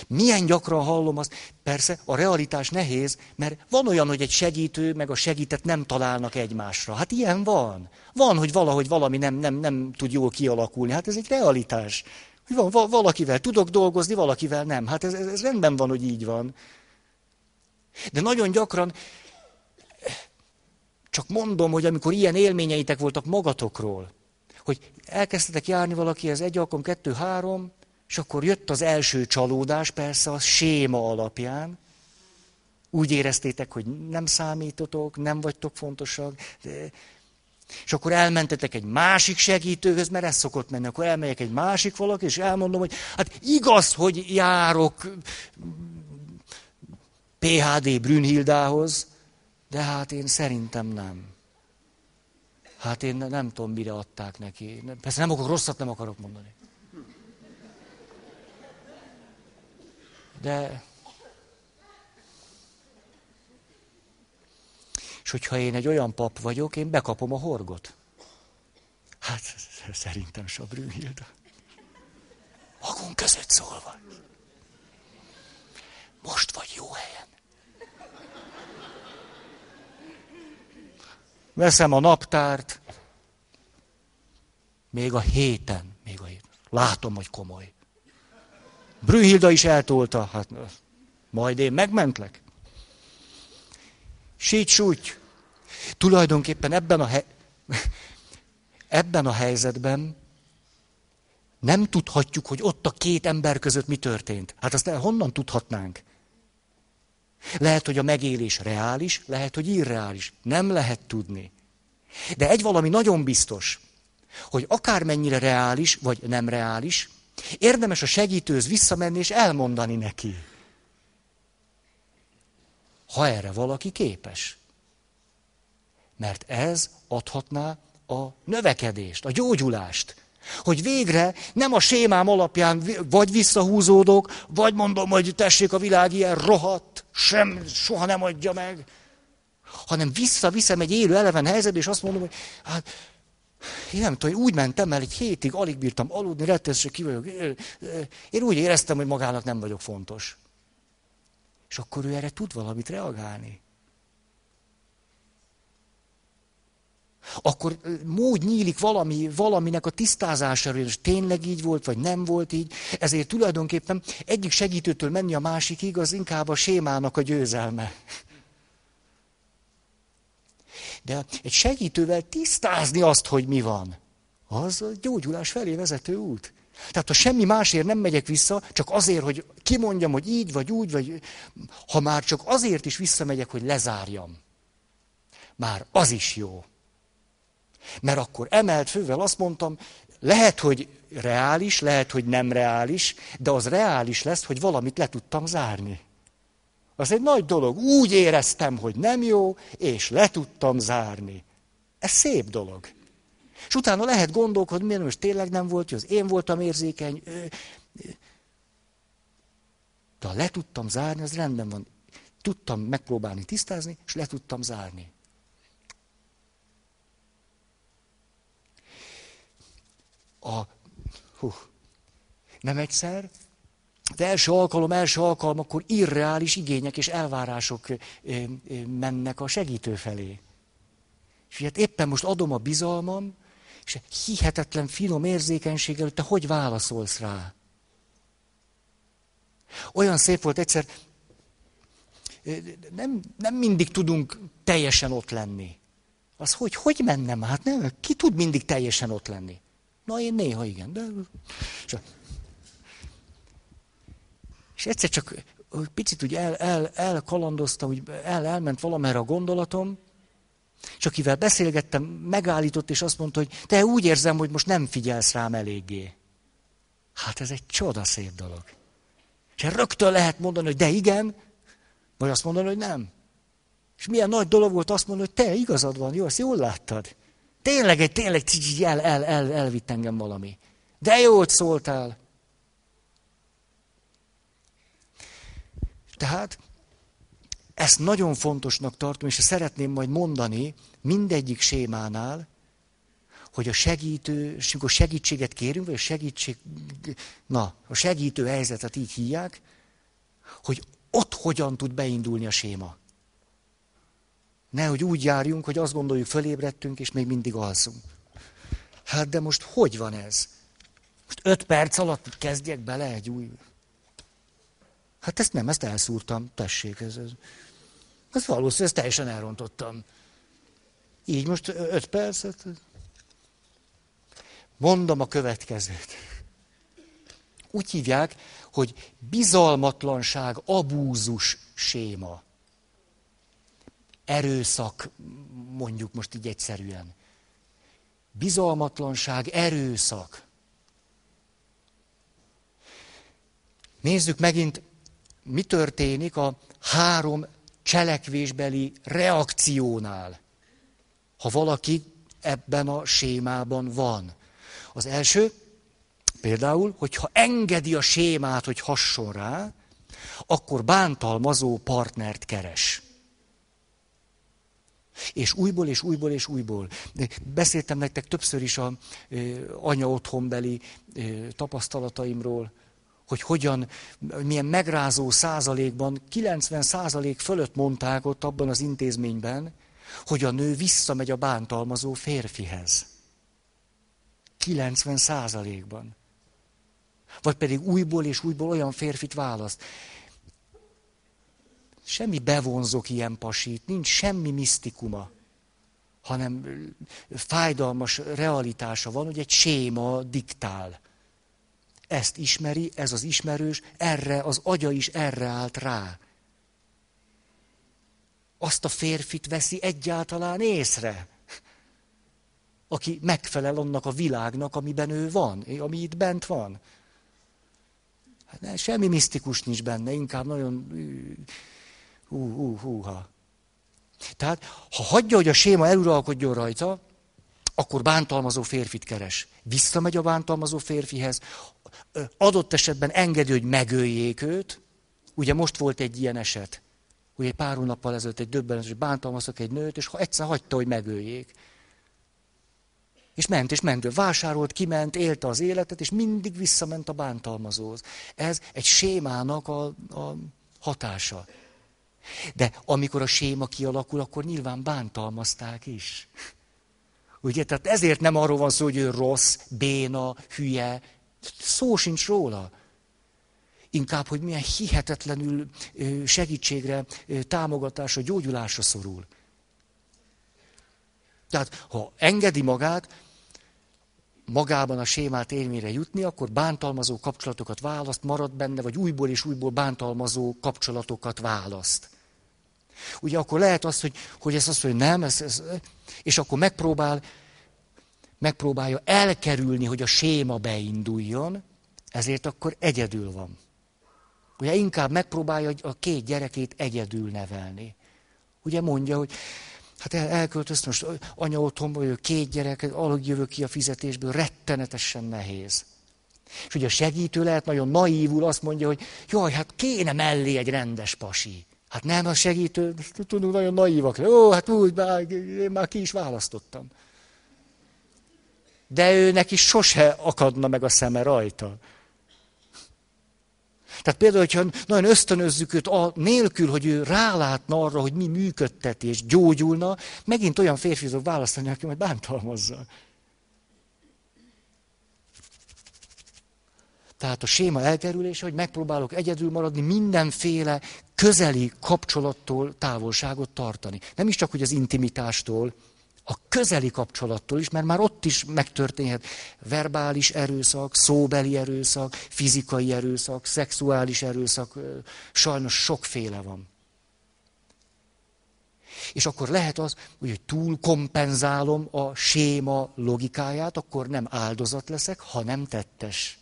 Milyen gyakran hallom azt, persze a realitás nehéz, mert van olyan, hogy egy segítő meg a segített nem találnak egymásra. Hát ilyen van. Van, hogy valahogy valami nem, nem, nem tud jól kialakulni. Hát ez egy realitás. Hogy van, valakivel tudok dolgozni, valakivel nem. Hát ez, ez, ez rendben van, hogy így van. De nagyon gyakran csak mondom, hogy amikor ilyen élményeitek voltak magatokról, hogy elkezdtetek járni valakihez egy alkalom, kettő, három, és akkor jött az első csalódás, persze a séma alapján. Úgy éreztétek, hogy nem számítotok, nem vagytok fontosak. És akkor elmentetek egy másik segítőhöz, mert ez szokott menni. Akkor elmegyek egy másik valaki, és elmondom, hogy hát igaz, hogy járok PHD Brünnhildához, de hát én szerintem nem. Hát én nem tudom, mire adták neki. Persze nem akarok rosszat, nem akarok mondani. De... És hogyha én egy olyan pap vagyok, én bekapom a horgot. Hát szerintem Sabrű Hilda. Magunk között szólva. Most vagy jó helyen. Veszem a naptárt, még a héten, még a héten. Látom, hogy komoly. Brühilda is eltolta, hát majd én megmentlek. Sít súgy. Tulajdonképpen ebben a, he- ebben a helyzetben nem tudhatjuk, hogy ott a két ember között mi történt. Hát azt honnan tudhatnánk? Lehet, hogy a megélés reális, lehet, hogy irreális. Nem lehet tudni. De egy valami nagyon biztos, hogy akármennyire reális, vagy nem reális, érdemes a segítőhöz visszamenni és elmondani neki. Ha erre valaki képes. Mert ez adhatná a növekedést, a gyógyulást. Hogy végre nem a sémám alapján vagy visszahúzódok, vagy mondom, hogy tessék, a világ ilyen rohadt, sem, soha nem adja meg, hanem visszaviszem egy élő eleven helyzetbe, és azt mondom, hogy hát én nem tudom, úgy mentem el, egy hétig alig bírtam aludni, rettenetesen ki vagyok. Én úgy éreztem, hogy magának nem vagyok fontos. És akkor ő erre tud valamit reagálni. Akkor mód nyílik valami, valaminek a tisztázására, és tényleg így volt, vagy nem volt így. Ezért tulajdonképpen egyik segítőtől menni a másikig, az inkább a sémának a győzelme. De egy segítővel tisztázni azt, hogy mi van, az a gyógyulás felé vezető út. Tehát ha semmi másért nem megyek vissza, csak azért, hogy kimondjam, hogy így vagy úgy, vagy ha már csak azért is visszamegyek, hogy lezárjam, már az is jó. Mert akkor emelt fővel azt mondtam, lehet, hogy reális, lehet, hogy nem reális, de az reális lesz, hogy valamit le tudtam zárni. Az egy nagy dolog. Úgy éreztem, hogy nem jó, és le tudtam zárni. Ez szép dolog. És utána lehet gondolkodni, miért most tényleg nem volt, hogy az én voltam érzékeny. De ha le tudtam zárni, az rendben van. Tudtam megpróbálni tisztázni, és le tudtam zárni. A, hú, nem egyszer, az első alkalom, első alkalom, akkor irreális igények és elvárások mennek a segítő felé. És hát éppen most adom a bizalmam, és hihetetlen finom érzékenységgel, hogy te hogy válaszolsz rá. Olyan szép volt egyszer, nem, nem mindig tudunk teljesen ott lenni. Az hogy, hogy mennem? Hát nem, ki tud mindig teljesen ott lenni? Na, én néha igen, de... És egyszer csak picit úgy el, el, elkalandoztam, úgy el, elment valamerre a gondolatom, és akivel beszélgettem, megállított, és azt mondta, hogy te úgy érzem, hogy most nem figyelsz rám eléggé. Hát ez egy csodaszép dolog. És rögtön lehet mondani, hogy de igen, vagy azt mondani, hogy nem. És milyen nagy dolog volt azt mondani, hogy te igazad van, jó, ezt jól láttad. Tényleg, egy, tényleg el, el, el, elvitt engem valami. De jó, hogy szóltál. Tehát ezt nagyon fontosnak tartom, és szeretném majd mondani mindegyik sémánál, hogy a segítő, és amikor segítséget kérünk, vagy a segítség, na, a segítő helyzetet így hívják, hogy ott hogyan tud beindulni a séma. Nehogy úgy járjunk, hogy azt gondoljuk, fölébredtünk, és még mindig alszunk. Hát de most hogy van ez? Most öt perc alatt kezdjek bele egy új... Hát ezt nem, ezt elszúrtam, tessék, ez, ez, ez valószínűleg ezt teljesen elrontottam. Így most öt percet. Mondom a következőt. Úgy hívják, hogy bizalmatlanság, abúzus séma. Erőszak, mondjuk most így egyszerűen. Bizalmatlanság, erőszak. Nézzük megint mi történik a három cselekvésbeli reakciónál, ha valaki ebben a sémában van. Az első, például, hogyha engedi a sémát, hogy hasson rá, akkor bántalmazó partnert keres. És újból, és újból, és újból. Beszéltem nektek többször is a anya otthonbeli tapasztalataimról, hogy hogyan, milyen megrázó százalékban, 90 százalék fölött mondták ott abban az intézményben, hogy a nő visszamegy a bántalmazó férfihez. 90 százalékban. Vagy pedig újból és újból olyan férfit választ. Semmi bevonzok ilyen pasit, nincs semmi misztikuma, hanem fájdalmas realitása van, hogy egy séma diktál. Ezt ismeri, ez az ismerős, erre az agya is erre állt rá. Azt a férfit veszi egyáltalán észre, aki megfelel annak a világnak, amiben ő van, ami itt bent van. Hát semmi misztikus nincs benne, inkább nagyon hú, hú, húha. Tehát, ha hagyja, hogy a séma eluralkodjon rajta, akkor bántalmazó férfit keres. Visszamegy a bántalmazó férfihez, adott esetben engedi, hogy megöljék őt. Ugye most volt egy ilyen eset, hogy egy pár hónappal ezelőtt egy döbbenet, hogy bántalmaztak egy nőt, és egyszer hagyta, hogy megöljék. És ment, és ment, vásárolt, kiment, élte az életet, és mindig visszament a bántalmazóhoz. Ez egy sémának a, a hatása. De amikor a séma kialakul, akkor nyilván bántalmazták is. Ugye, tehát ezért nem arról van szó, hogy ő rossz, béna, hülye, szó sincs róla. Inkább, hogy milyen hihetetlenül segítségre, támogatásra, gyógyulásra szorul. Tehát, ha engedi magát, magában a sémát élményre jutni, akkor bántalmazó kapcsolatokat választ, marad benne, vagy újból és újból bántalmazó kapcsolatokat választ. Ugye akkor lehet az, hogy, hogy ez az, hogy nem, ez, ez, és akkor megpróbál, megpróbálja elkerülni, hogy a séma beinduljon, ezért akkor egyedül van. Ugye inkább megpróbálja a két gyerekét egyedül nevelni. Ugye mondja, hogy hát el, elköltöztem most anya otthon vagyok, két gyerek, alig jövök ki a fizetésből, rettenetesen nehéz. És ugye a segítő lehet nagyon naívul azt mondja, hogy jaj, hát kéne mellé egy rendes pasi. Hát nem a segítő, tudunk nagyon naívak. Ó, hát úgy, bár, én már ki is választottam. De ő neki sose akadna meg a szeme rajta. Tehát például, hogyha nagyon ösztönözzük őt a, nélkül, hogy ő rálátna arra, hogy mi működtet és gyógyulna, megint olyan férfi fog választani, aki majd bántalmazza. Tehát a séma elkerülése, hogy megpróbálok egyedül maradni, mindenféle közeli kapcsolattól távolságot tartani. Nem is csak, hogy az intimitástól, a közeli kapcsolattól is, mert már ott is megtörténhet verbális erőszak, szóbeli erőszak, fizikai erőszak, szexuális erőszak, sajnos sokféle van. És akkor lehet az, hogy túl kompenzálom a séma logikáját, akkor nem áldozat leszek, hanem tettes.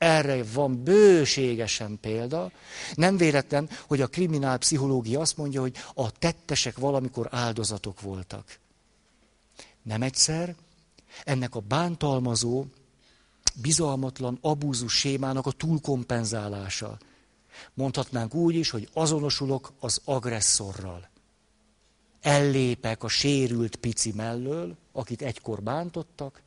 Erre van bőségesen példa. Nem véletlen, hogy a kriminálpszichológia azt mondja, hogy a tettesek valamikor áldozatok voltak. Nem egyszer, ennek a bántalmazó, bizalmatlan abúzus sémának a túlkompenzálása. Mondhatnánk úgy is, hogy azonosulok az agresszorral. Ellépek a sérült pici mellől, akit egykor bántottak,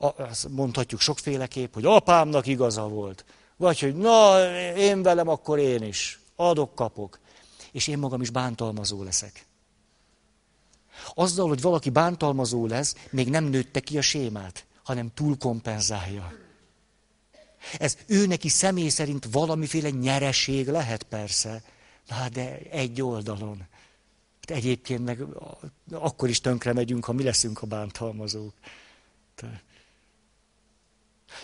azt mondhatjuk sokféleképp, hogy apámnak igaza volt. Vagy, hogy na, én velem, akkor én is. Adok, kapok. És én magam is bántalmazó leszek. Azzal, hogy valaki bántalmazó lesz, még nem nőtte ki a sémát, hanem túlkompenzálja. Ez ő neki személy szerint valamiféle nyereség lehet persze, na de egy oldalon. Hát egyébként meg akkor is tönkre megyünk, ha mi leszünk a bántalmazók. Tehát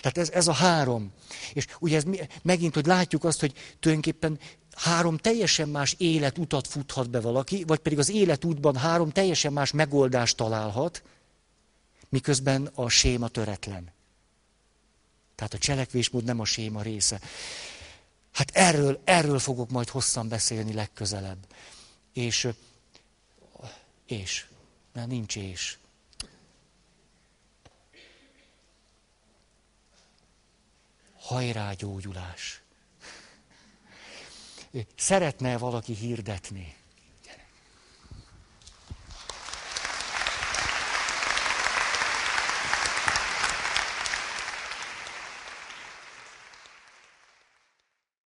tehát ez, ez a három. És ugye ez megint, hogy látjuk azt, hogy tulajdonképpen három teljesen más életutat futhat be valaki, vagy pedig az életútban három teljesen más megoldást találhat, miközben a séma töretlen. Tehát a cselekvésmód nem a séma része. Hát erről, erről fogok majd hosszan beszélni legközelebb. És, és, mert nincs és. hajrá gyógyulás. Szeretne valaki hirdetni?